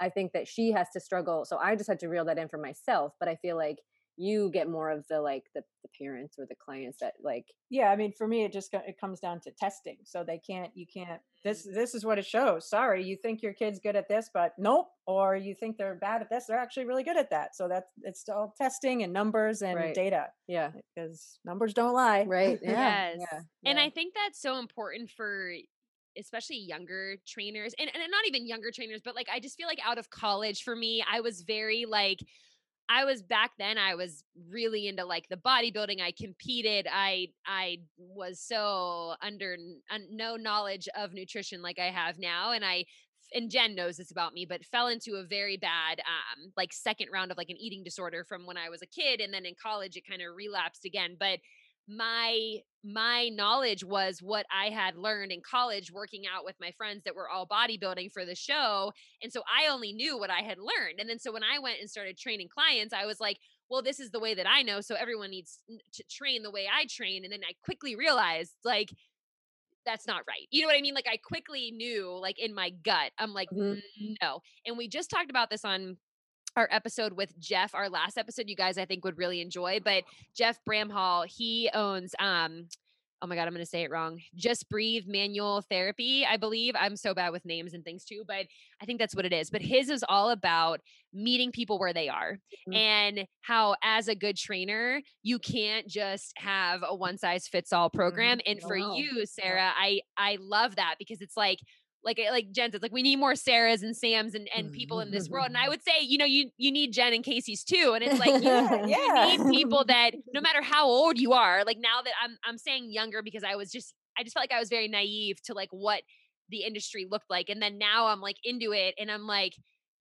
I think that she has to struggle. So I just had to reel that in for myself. But I feel like you get more of the like the, the parents or the clients that like yeah i mean for me it just it comes down to testing so they can't you can't this mm. this is what it shows sorry you think your kid's good at this but nope or you think they're bad at this they're actually really good at that so that's it's all testing and numbers and Right. data yeah because numbers don't lie right yeah yes yeah, and yeah. i think that's so important for especially younger trainers and, and not even younger trainers but like i just feel like out of college for me i was very like I was back then I was really into like the bodybuilding I competed I I was so under un, no knowledge of nutrition like I have now and I and Jen knows this about me but fell into a very bad um like second round of like an eating disorder from when I was a kid and then in college it kind of relapsed again but my my knowledge was what I had learned in college working out with my friends that were all bodybuilding for the show and so I only knew what I had learned. And then so when I went and started training clients, I was like, well, this is the way that I know. So everyone needs to train the way I train. And then I quickly realized, like, that's not right. You know what I mean? Like, I quickly knew, like, in my gut, I'm like, Mhm. no. And we just talked about this on our episode with Jeff, our last episode, you guys I think would really enjoy. But Jeff Bramhall, he owns um oh my god, I'm gonna say it wrong. Just breathe manual therapy, I believe. I'm so bad with names and things too, but I think that's what it is. But his is all about meeting people where they are Mhm. and how as a good trainer, you can't just have a one size fits all program. And for No. you, Sarah, I I love that because it's like like like Jen said, like we need more Sarahs and Sams and, and people in this world. And I would say, you know, you you need Jen and Casey's too. And it's like you, yeah, you need people that no matter how old you are, like now that I'm I'm saying younger because I was just I just felt like I was very naive to like what the industry looked like. And then now I'm like into it and I'm like,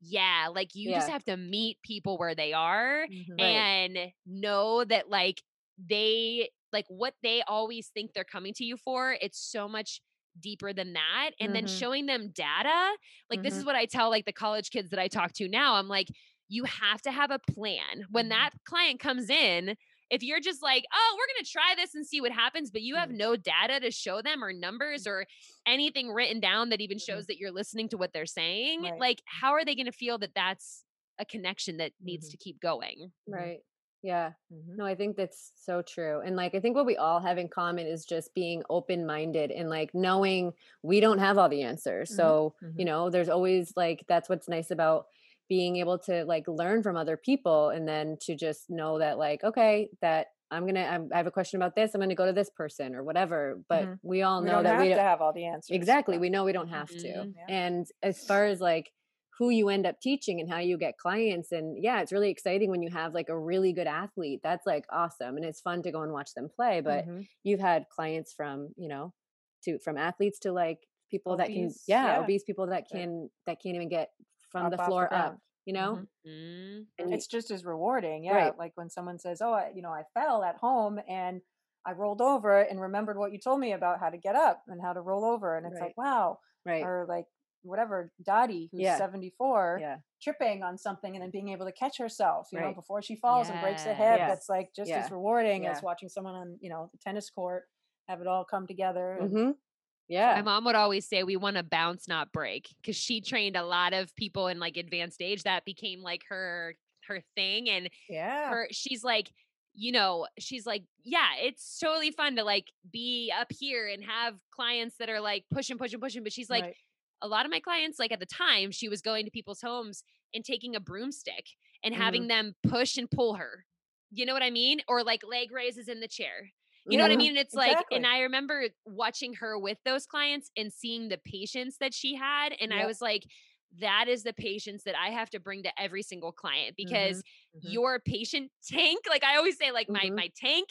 yeah, like you just have to meet people where they are Mhm. Right. and know that like they like what they always think they're coming to you for it's so much deeper than that and then Mhm. showing them data like this is what i tell like the college kids that i talk to now i'm like you have to have a plan when Mhm. that client comes in if you're just like oh we're going to try this and see what happens but you have Mhm. no data to show them or numbers or anything written down that even shows that you're listening to what they're saying Right. like how are they going to feel that that's a connection that needs Mhm. to keep going right yeah Mhm. no i think that's so true and like i think what we all have in common is just being open minded and like knowing we don't have all the answers Mhm. so you Mhm. know there's always like that's what's nice about being able to like learn from other people and then to just know that like okay that i'm gonna I'm, i have a question about this i'm gonna go to this person or whatever but Mhm. we all we know don't that have we to don't have all the answers exactly we know we don't have to Mhm. Yeah. and as far as like who you end up teaching and how you get clients and yeah it's really exciting when you have like a really good athlete that's like awesome and it's fun to go and watch them play but Mhm. you've had clients from you know to from athletes to like people that can yeah, yeah. obese people that Yeah. can that can't even get from Up the off the floor up you know Mhm. Mm. and it's just as rewarding yeah Right. like when someone says oh I, you know i fell at home and i rolled over and remembered what you told me about how to get up and how to roll over and it's Right. like wow right or like whatever dottie who's Yeah. 74 yeah tripping on something and then being able to catch herself you know before she falls and breaks the hip Yeah. that's like just Yeah. as rewarding as watching someone on you know the tennis court have it all come together and hmm My yeah mom would always say we want to bounce, not break, because she trained a lot of people in like advanced age. That became like her her thing, and yeah her she's like, you know, she's like, yeah, it's totally fun to like be up here and have clients that are like pushing, pushing, pushing. But she's like, Right. A lot of my clients, like at the time, she was going to people's homes and taking a broomstick and Mhm. having them push and pull her. You know what I mean? Or like leg raises in the chair. You know what I Mhm. mean? It's like, and. I remember watching her with those clients and seeing the patience that she had. And I was like, that is the patience that I have to bring to every single client because Mhm. your patient tank, like I always say, like my Mhm. my tank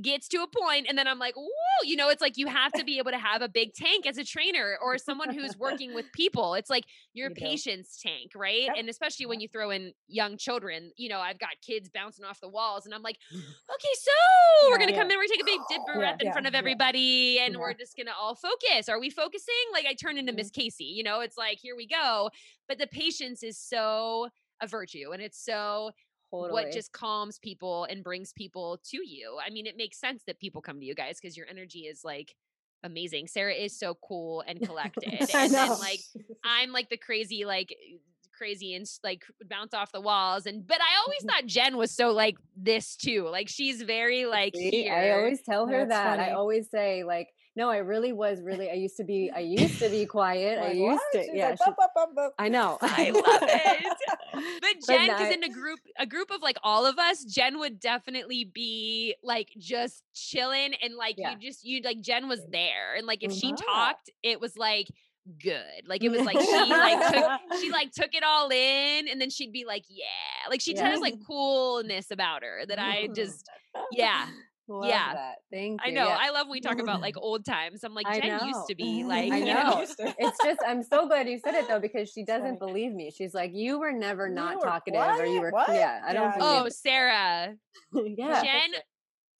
gets to a point and then I'm like, whoa, you know, it's like you have to be able to have a big tank as a trainer or someone who's working with people. It's like your You do. patience tank, right? Yep. And especially when you throw in young children, you know, I've got kids bouncing off the walls and I'm like, mm-hmm. okay, so we're gonna Yeah. come in, we're gonna take a big dip Yeah, in yeah, front of yeah. everybody, and Yeah. we're just gonna all focus. Are we focusing? Like I turn into. Miss mm-hmm. Casey, you know, it's like here we go. But the patience is so a virtue and it's so Totally. what just calms people and brings people to you. I mean, it makes sense that people come to you guys because your energy is like amazing. Sarah is so cool and collected. And then like I'm like the crazy, like crazy and like bounce off the walls. And but I always thought Jen was so like this too. Like she's very like See. I always tell her That's that. I always say like, no, I really was really. I used to be. I used to be quiet. I used what? to. She's Yeah, like. I know. I love it. But Jen, because not- in a group, a group of like all of us, Jen would definitely be like just chilling and like Yeah. you just you like Jen was there and like if she Mhm. talked, it was like good. Like it was like she like took she like took it all in and then she'd be like, yeah, like she Yeah. has like coolness about her that I Mhm. just yeah. Love yeah. that. Thank you. I know. Yeah. I love when we talk about like old times. I'm like I Jen know. used to be like I you know. It's just I'm so glad you said it though because she doesn't believe me. She's like, you were never not were talkative, or you were. What? Yeah, I don't Yeah, Oh. Sarah. yeah. Jen,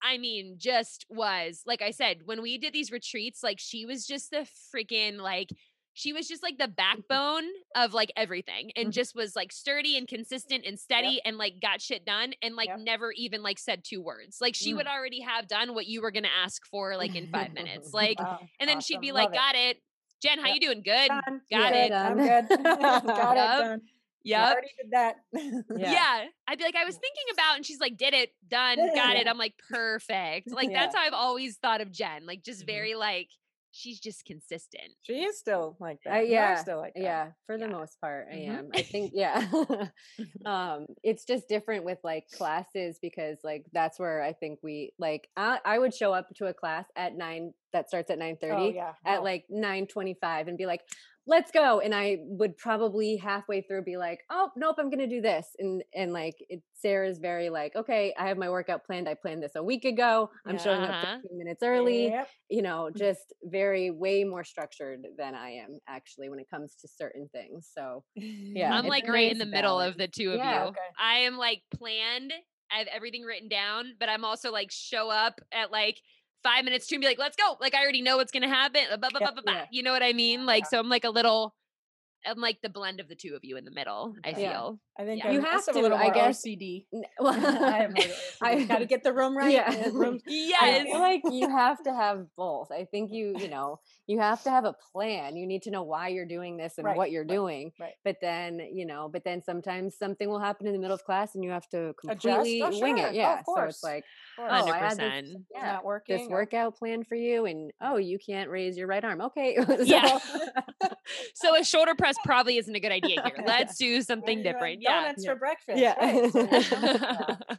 I mean, just was like I said, when we did these retreats, like she was just the freaking like she was just like the backbone of like everything and Mhm. just was like sturdy and consistent and steady and like got shit done and like Yep. never even like said two words. Like she Mm. would already have done what you were going to ask for like in 5 minutes. Like Wow, and then she'd awesome. be like, Love it. "Got it. Jen, how Yep. you doing? Good. Done. Got Good. it. I'm good. Got Yup. it done. Yep. Already did that. Yeah. Yeah. I'd be like, I was thinking about, and she's like, did it, done, got it. I'm like, perfect. Like, Yeah. that's how I've always thought of Jen. Like, just Mhm. very like, she's just consistent. She is still like that. Uh, You are yeah, still like that. yeah. For the Yeah. most part, I Mhm. am. I think, yeah. um, it's just different with like classes because like that's where I think we like. I, I would show up to a class at nine that starts at nine thirty. Oh yeah. At Oh, like nine twenty five and be like, "Let's go," and I would probably halfway through be like, "Oh nope, I'm gonna do this," and and like it, Sarah's very like, "Okay, I have my workout planned. I planned this a week ago. I'm showing Uh-huh. up 15 minutes early." Yep. you know, just very way more structured than I am actually when it comes to certain things. So Yeah, I'm like right in nice the middle of the two of Yeah, you. okay. I am like planned. I have everything written down, but I'm also like show up at like five minutes to and be like, let's go. Like I already know what's gonna happen. Uh, Blah. Yeah. You know what I mean? Like, so I'm like a little I'm like the blend of the two of you in the middle, I Okay. Yeah. feel. I think Yeah. You also have a to, little I more guess. OCD. n- I am I- got to get the room right. Yeah. the room- I feel like you have to have both. I think you, you know, you have to have a plan. You need to know why you're doing this and Right, what you're doing. right. But then, you know, but then sometimes something will happen in the middle of class and you have to completely Oh, wing sure. it. Oh, Yeah. of so it's like, Of oh, course. I had 100%. this, It's yeah, not working. this or- workout plan for you, and oh, you can't raise your right arm. Okay. So- Yeah. so a shoulder press probably isn't a good idea here. Let's do something Maybe you different. Yeah. Donuts Yeah. for breakfast. Yeah. right, so there's something-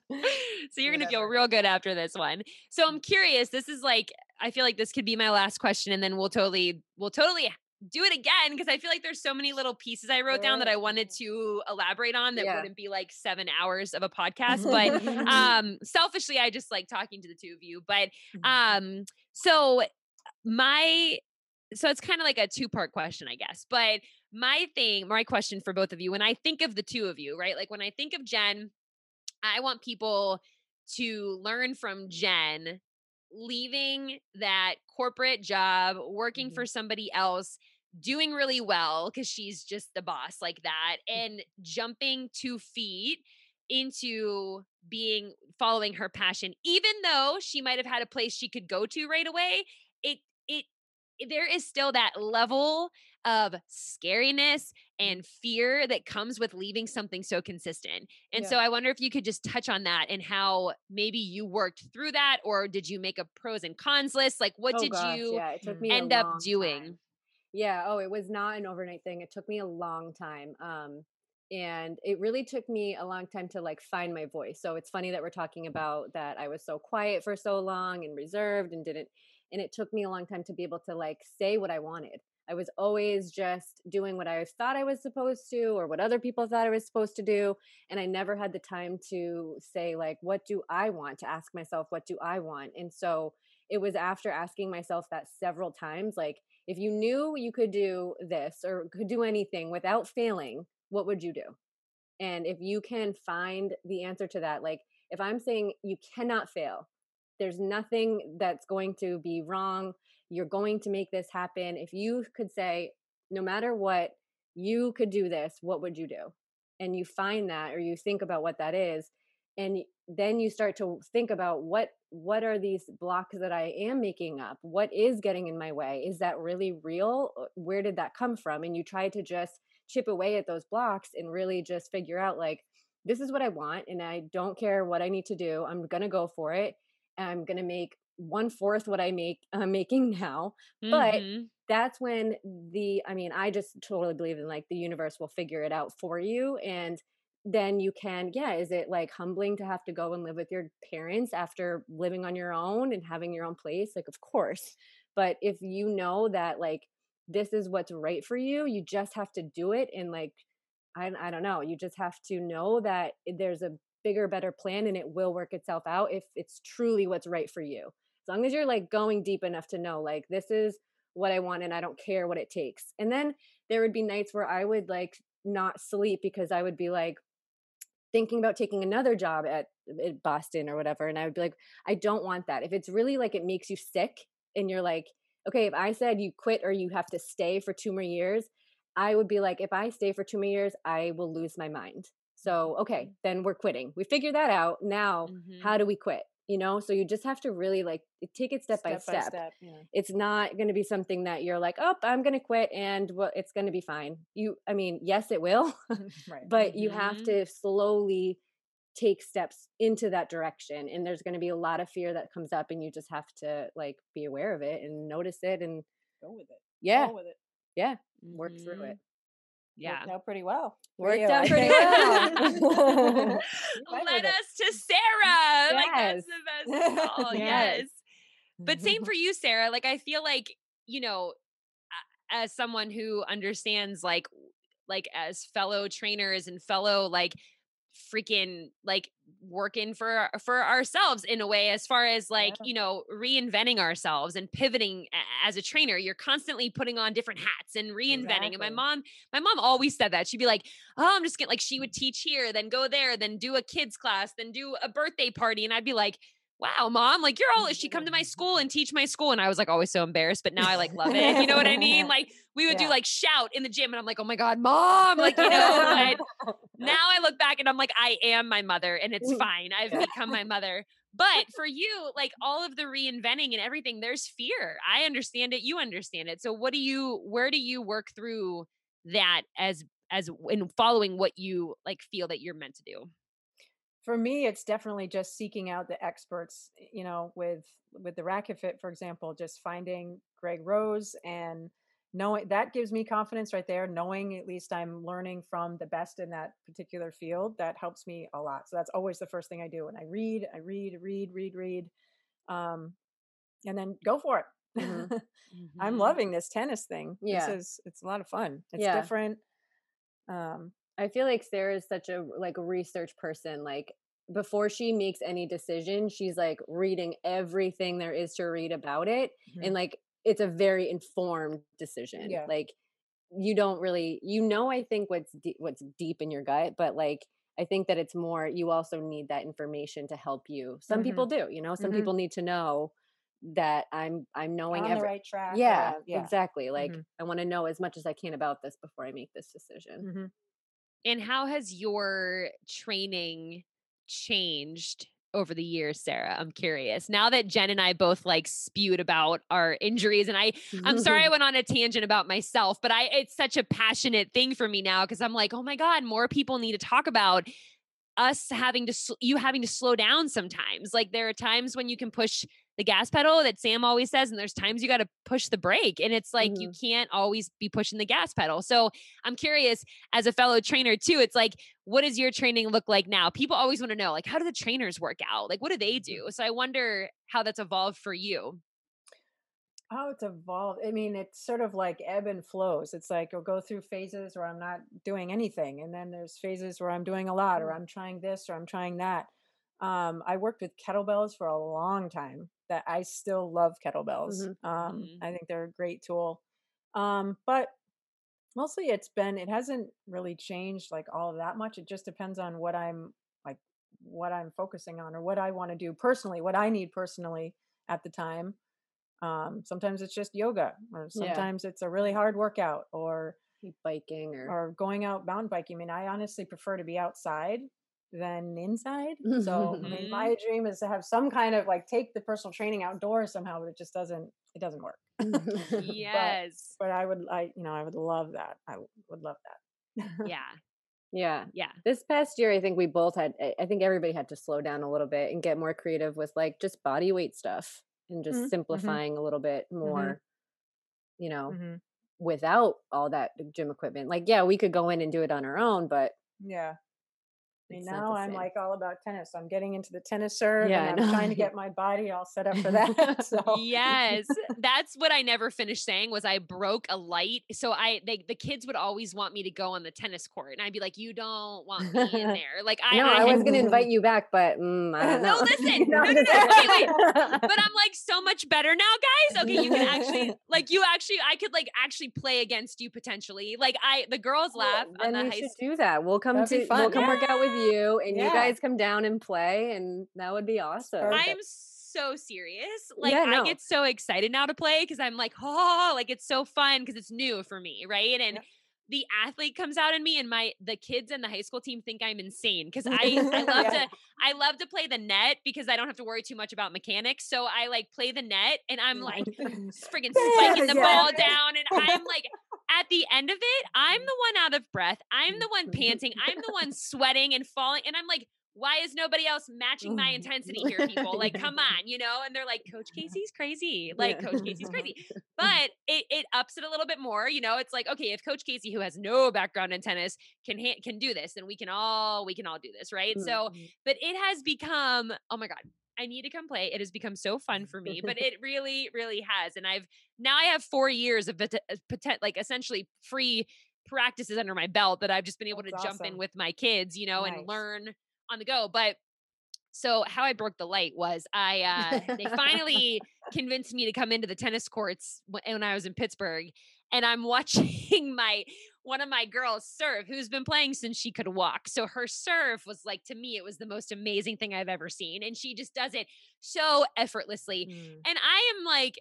yeah. so you're gonna feel real good after this one. So I'm curious. This is like I feel like this could be my last question, and then we'll totally we'll totally do it again because I feel like there's so many little pieces I wrote down that I wanted to elaborate on that Yeah. wouldn't be like seven hours of a podcast. But um selfishly, I just like talking to the two of you. But um so my so it's kind of like a two part question i guess but my thing my question for both of you when i think of the two of you right like when i think of jen i want people to learn from jen leaving that corporate job working Mhm. for somebody else doing really well because she's just the boss like that and jumping two feet into being following her passion even though she might have had a place she could go to right away it it there is still that level of scariness and fear that comes with leaving something so consistent. And Yeah. so I wonder if you could just touch on that and how maybe you worked through that or did you make a pros and cons list? Like what Oh did gosh, you yeah, it took Mm. me a end up doing? time. Yeah. Oh, it was not an overnight thing. It took me a long time. Um, and it really took me a long time to like find my voice. So it's funny that we're talking about that I was so quiet for so long and reserved and didn't and it took me a long time to be able to like say what I wanted. I was always just doing what I thought I was supposed to or what other people thought I was supposed to do and I never had the time to say like what do I want to ask myself what do I want. And so it was after asking myself that several times like if you knew you could do this or could do anything without failing, what would you do? And if you can find the answer to that, like if I'm saying you cannot fail, there's nothing that's going to be wrong. You're going to make this happen. If you could say, no matter what, you could do this, what would you do? And you find that or you think about what that is. And then you start to think about what what are these blocks that I am making up? What is getting in my way? Is that really real? Uh, Where did that come from? And you try to just chip away at those blocks and really just figure out like this is what I want and I don't care what I need to do. I'm going to go for it. I'm going to make one fourth what I make I'm making now. But Mhm. that's when the I mean, I just totally believe in like the universe will figure it out for you and then you can yeah, is it like humbling to have to go and live with your parents after living on your own and having your own place? Like of course. But if you know that like this is what's right for you, you just have to do it and like I I don't know, you just have to know that there's a bigger better plan and it will work itself out if it's truly what's right for you. As long as you're like going deep enough to know like this is what I want and I don't care what it takes. And then there would be nights where I would like not sleep because I would be like thinking about taking another job at, at Boston or whatever and I would be like I don't want that. If it's really like it makes you sick and you're like okay, if I said you quit or you have to stay for two more years, I would be like if I stay for two more years, I will lose my mind. So, okay, then we're quitting. We figured that out. Now, Mhm. how do we quit? You know, so you just have to really like take it step, by step By step yeah. it's not going to be something that you're like, oh, I'm going to quit and well, it's going to be fine. You, I mean, yes, it will, right. but you have Mhm. to slowly take steps into that direction. And there's going to be a lot of fear that comes up, and you just have to like be aware of it and notice it and go with it. yeah, Go with it. yeah, work through Mhm. it. Yeah. Worked out pretty well. Worked you, out I pretty think. well. Let us to Sarah. Like that's Yes. the best call. Yes. yes. But same for you, Sarah. Like I feel like, you know, as someone who understands like like as fellow trainers and fellow like freaking like working for for ourselves in a way as far as like Yeah. you know reinventing ourselves and pivoting as a trainer. You're constantly putting on different hats and reinventing and my mom my mom always said that. She'd be like oh i'm just getting like she would teach here then go there then do a kids class then do a birthday party and i'd be like wow mom like you're all she'd come to my mm. school and teach my school and i was like always so embarrassed but now i like love it you know what i mean like we would do like shout in the gym and i'm like oh my god mom like you know but now I look back and I'm like, I am my mother and it's fine. I've become my mother. But for you, like all of the reinventing and everything, there's fear. I understand it. You understand it. So what do you, where do you work through that as, as in following what you like feel that you're meant to do? For me it's definitely just seeking out the experts you know with with the racket fit for example just finding greg rose and knowing that gives me confidence right there knowing at least i'm learning from the best in that particular field that helps me a lot so that's always the first thing i do and i read i read read read read um and then go for it Mhm. i'm Mhm. loving this tennis thing Yeah. this is it's a lot of fun it's Yeah. different um I feel like Sarah is such a like research person. Like before she makes any decision, she's like reading everything there is to read about it, Mhm. and like it's a very informed decision. Yeah. Like you don't really, you know, I think what's de- what's deep in your gut, but like I think that it's more. You also need that information to help you. Some Mhm. people do. You know, some Mhm. people need to know that I'm I'm knowing on every. the right track yeah, yeah exactly. Like Mhm. I want to know as much as I can about this before I make this decision. And how has your training changed over the years, Sarah? I'm curious. Now that Jen and I both like spewed about our injuries, and I, I'm sorry I went on a tangent about myself, but I, it's such a passionate thing for me now because I'm like, oh my God, more people need to talk about us having to, sl- you having to slow down sometimes. Like there are times when you can push the gas pedal that Sam always says, and there's times you got to push the brake. And it's like mm-hmm. you can't always be pushing the gas pedal. So I'm curious, as a fellow trainer too, it's like, what does your training look like now? People always want to know, like, how do the trainers work out? Like, what do they mm-hmm. do? So I wonder how that's evolved for you. How it's evolved. I mean, it's sort of like ebb and flows. It's like I'll go through phases where I'm not doing anything. And then there's phases where I'm doing a lot or mm. I'm trying this or I'm trying that. Um, I worked with kettlebells for a long time that I still love kettlebells. Mm-hmm. Um, mm-hmm. I think they're a great tool. Um, but mostly it's been, it hasn't really changed like all of that much. It just depends on what I'm like, what I'm focusing on or what I want to do personally, what I need personally at the time. Um, sometimes it's just yoga or sometimes yeah. it's a really hard workout or biking or, or going out mountain biking. I mean, I honestly prefer to be outside than inside. So I mean, mm-hmm. my dream is to have some kind of like take the personal training outdoors somehow, but it just doesn't it doesn't work. yes. But, but, I would I you know, I would love that. I would love that. yeah. Yeah. Yeah. This past year I think we both had I think everybody had to slow down a little bit and get more creative with like just body weight stuff and just mm-hmm. mm-hmm. simplifying mm-hmm. a little bit more, mm-hmm. you know, mm-hmm. without all that gym equipment. Like yeah, we could go in and do it on our own, but yeah mean, now I'm like all about tennis. I'm getting into the tennis serve yeah, and I'm trying to get my body all set up for that. so yes, that's what I never finished saying was I broke a light. So I, they, the kids would always want me to go on the tennis court and I'd be like, you don't want me in there. Like I, no, I, I was going to invite you back, but mm, I don't know. No, listen, no, no, no. Okay, wait. But I'm like so much better now, guys. Okay. You can actually like, you actually, I could like actually play against you potentially. Like I, the girls laugh well, on the high should do that. We'll come That'd to, we'll come yeah. work out with you you and yeah. you guys come down and play and that would be awesome. I'm so serious. Like yeah, no. I get so excited now to play because I'm like, oh, like it's so fun because it's new for me, right? And the athlete comes out in me and my the kids and the high school team think I'm insane because I, I love yeah. to I love to play the net because I don't have to worry too much about mechanics. So I like play the net and I'm oh like friggin' spiking the ball down and I'm like at the end of it, I'm mm. the one out of breath. I'm mm. the one panting. I'm the one sweating and falling. And I'm like, why is nobody else matching my mm. intensity here, people? Like, come on, you know? And they're like, Coach Casey's crazy. Like, Coach Casey's crazy. Mm. But it, it ups it a little bit more. You know, it's like, okay, if Coach Casey, who has no background in tennis, can ha- can do this, then we can all we can all do this, right? Mm-hmm. So, mm. but it has become, oh my God, I need to come play. It has become so fun for me, but it really, really has. And I've now I have four years of potent, like essentially free practices under my belt that I've just been able That's to awesome. jump in with my kids, you know, nice. and learn on the go. But so how I broke the light was I uh they finally convinced me to come into the tennis courts when I was in Pittsburgh and I'm watching my one of my girls serve who's been playing since she could walk. So her serve was like to me it was the most amazing thing I've ever seen and she just does it so effortlessly. Mm. And I am like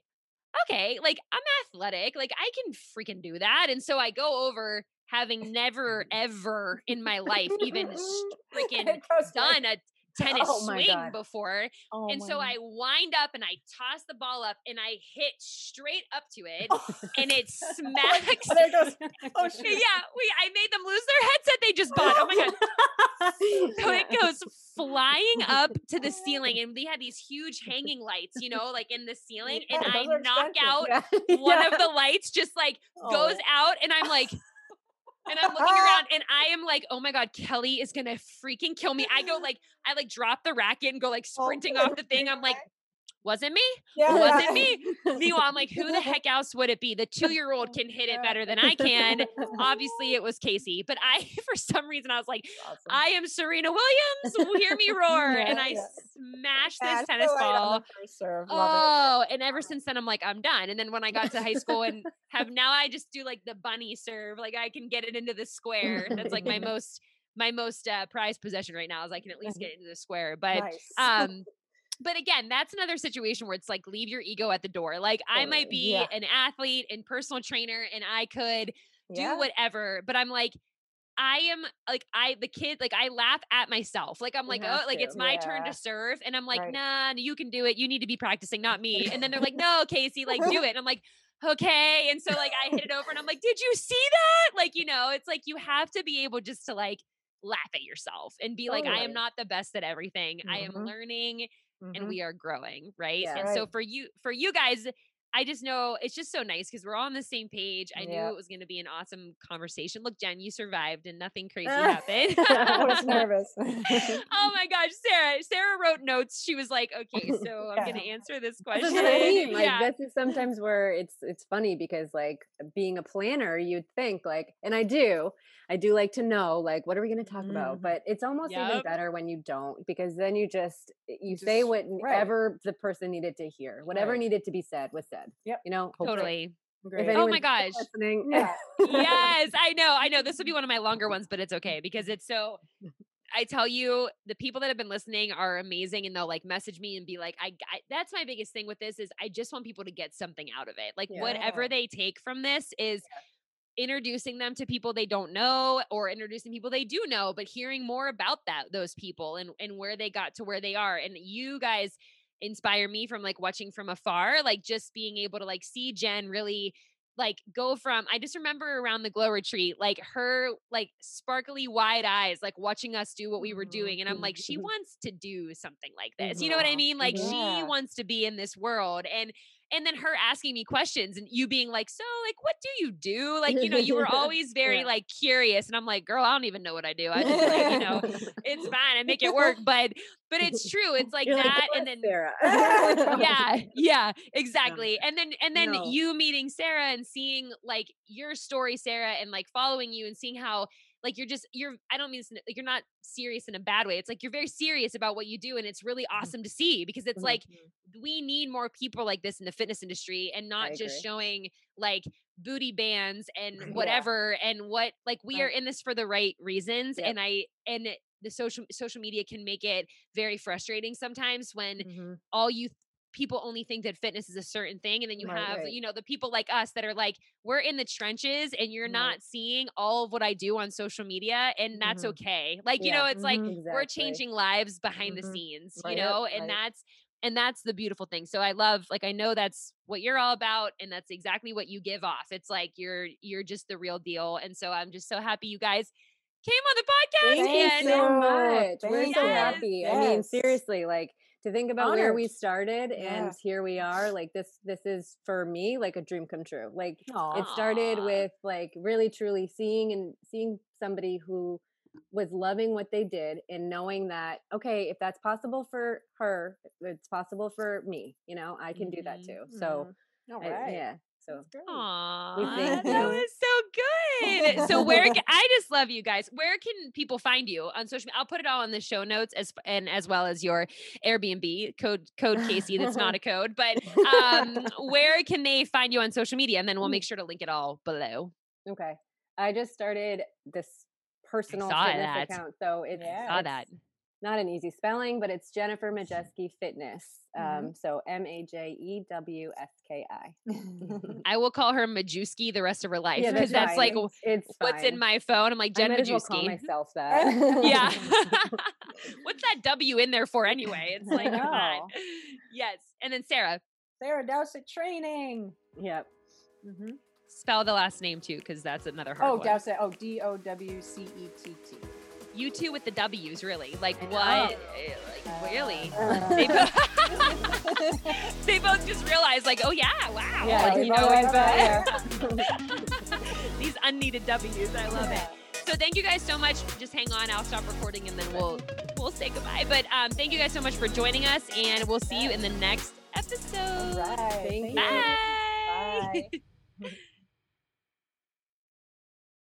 okay, like I'm athletic, like I can freaking do that. And so I go over having never ever in my life even freaking done a tennis oh swing God. before. Oh and so God. I wind up and I toss the ball up and I hit straight up to it and it oh smacks. oh, goes, oh shit. yeah, we I made them lose their headset they just bought. Oh my God. so it goes flying up to the ceiling and we had these huge hanging lights, you know, like in the ceiling and I knock out yeah. one yeah. of the lights just like goes oh. out and I'm like and I'm looking around and I am like, oh my God, Kelly is gonna freaking kill me. I go like, I like drop the racket and go like oh, sprinting off the thing. I'm like, wasn't me. Yeah. Wasn't me. Meanwhile, I'm like, who the heck else would it be? The two year old can hit it better than I can. Obviously, it was Casey. But I, for some reason, I was like, awesome. I am Serena Williams. Hear me roar. yeah, and I yeah. smashed this tennis ball. Oh, and ever since then, I'm like, I'm done. And then when I got to high school and have now, I just do like the bunny serve. Like I can get it into the square. That's like my most my most uh, prized possession right now is I can at least get into the square. But nice. um but again, that's another situation where it's like leave your ego at the door. Like I might be yeah. an athlete and personal trainer and I could do yeah. whatever, but I'm like I am like I the kid like I laugh at myself. Like I'm You like, oh, like to, it's my turn to serve. And I'm like, Right. nah, you can do it. You need to be practicing, not me. And then they're like, no, Casey, like do it. And I'm like, okay. And so like I hit it over and I'm like, did you see that? Like, you know, it's like you have to be able just to like laugh at yourself and be like, I am not the best at everything. I am Mhm. Learning and mm-hmm. we are growing right? Yeah. and so for you for you guys i just know it's just so nice because we're all on the same page. I knew it was going to be an awesome conversation. Look jen you survived and nothing crazy happened. I was nervous. oh my gosh sarah sarah wrote notes. She was like okay so i'm Yeah. going to answer this This is question I mean. Like yeah. this is sometimes where it's it's funny because like being a planner, you'd think like, and I do, I do like to know like what are we going to talk about, Mhm. but it's almost even better when you don't because then you just you Just- say right. whatever the person needed to hear, whatever Right. needed to be said was said. Yep. You know, hopefully. totally Great. Oh my gosh listening, Yeah. yes, I know. I know. This will be one of my longer ones, but it's okay because it's so. I tell you, the people that have been listening are amazing, and they'll like message me and be like, "I." I that's my biggest thing with this is I just want people to get something out of it. Like whatever they take from this is introducing them to people they don't know or introducing people they do know but hearing more about that those people and and where they got to where they are. And you guys inspire me from like watching from afar like just being able to like see Jen really like go from I just remember around the glow retreat like her like sparkly wide eyes like watching us do what we were Mhm, doing and I'm like she wants to do something like this. You know what I mean? Like she wants to be in this world and and then her asking me questions and you being like so like what do you do like you know you were always very Yeah. like curious and I'm like girl I don't even know what I do I just like you know it's fine I make it work but but it's true it's like You're that "Go and then Sarah. yeah yeah exactly and then and then No. you meeting sarah and seeing like your story sarah and like following you and seeing how like you're just you're i don't mean like you're not serious in a bad way it's like you're very serious about what you do and it's really awesome to see because it's like we need more people like this in the fitness industry and not just showing like booty bands and Yeah. whatever and what like we are in this for the right reasons Yep. and i and it- the social social media can make it very frustrating sometimes when Mhm. all you people only think that fitness is a certain thing and then you Right, have right. you know the people like us that are like we're in the trenches and you're Right. not seeing all of what I do on social media and that's Mhm. okay like you know it's like Mhm. we're changing lives behind the Mhm. scenes Right, you yep, know and that's and that's the beautiful thing so I love like I know that's what you're all about and that's exactly what you give off it's like you're you're just the real deal and so I'm just so happy you guys came on the podcast Thank you so you. much. We're Thank so you. happy. I mean, seriously, like to think about where we started Yeah. and here we are. Like this, this is for me like a dream come true. Like Aw. it started with like really truly seeing and seeing somebody who was loving what they did and knowing that okay if that's possible for her it's possible for me you know i can do that Mhm. too so Mhm. All I- yeah so That's great. That was so good. So where ca- I just love you guys. Where can people find you on social media? I'll put it all in the show notes as and as well as your Airbnb code code Casey. That's not a code, but um, where can they find you on social media? And then we'll make sure to link it all below. okay i just started this personal saw fitness that. account so it's, Yeah. Saw it's that. Not an easy spelling but it's jennifer Majewski fitness um Mhm. so M A J E W S K I. I will call her Majewski the rest of her life yeah because that's like it's, it's what's in my phone. I'm like I Jen might as well call Majewski. myself that yeah. What's that W in there for anyway? It's like, come on. Yes. And then Sarah, Sarah Dowcett training. yep Mm-hmm. spell the last name too, because that's another hard Oh, one. Dowcett. Oh, D O W C E T T. You two with the W's, really. Like what? know. eh, Like really? Uh, They both, they both just realized, like, oh yeah, wow. Yeah, like, you know, both it's, these unneeded W's. I love it. So thank you guys so much. Just hang on. I'll stop recording and then we'll we'll say goodbye. But um, thank you guys so much for joining us, and we'll see you in the next episode. All right. Thank Thank you. you. Bye. Bye.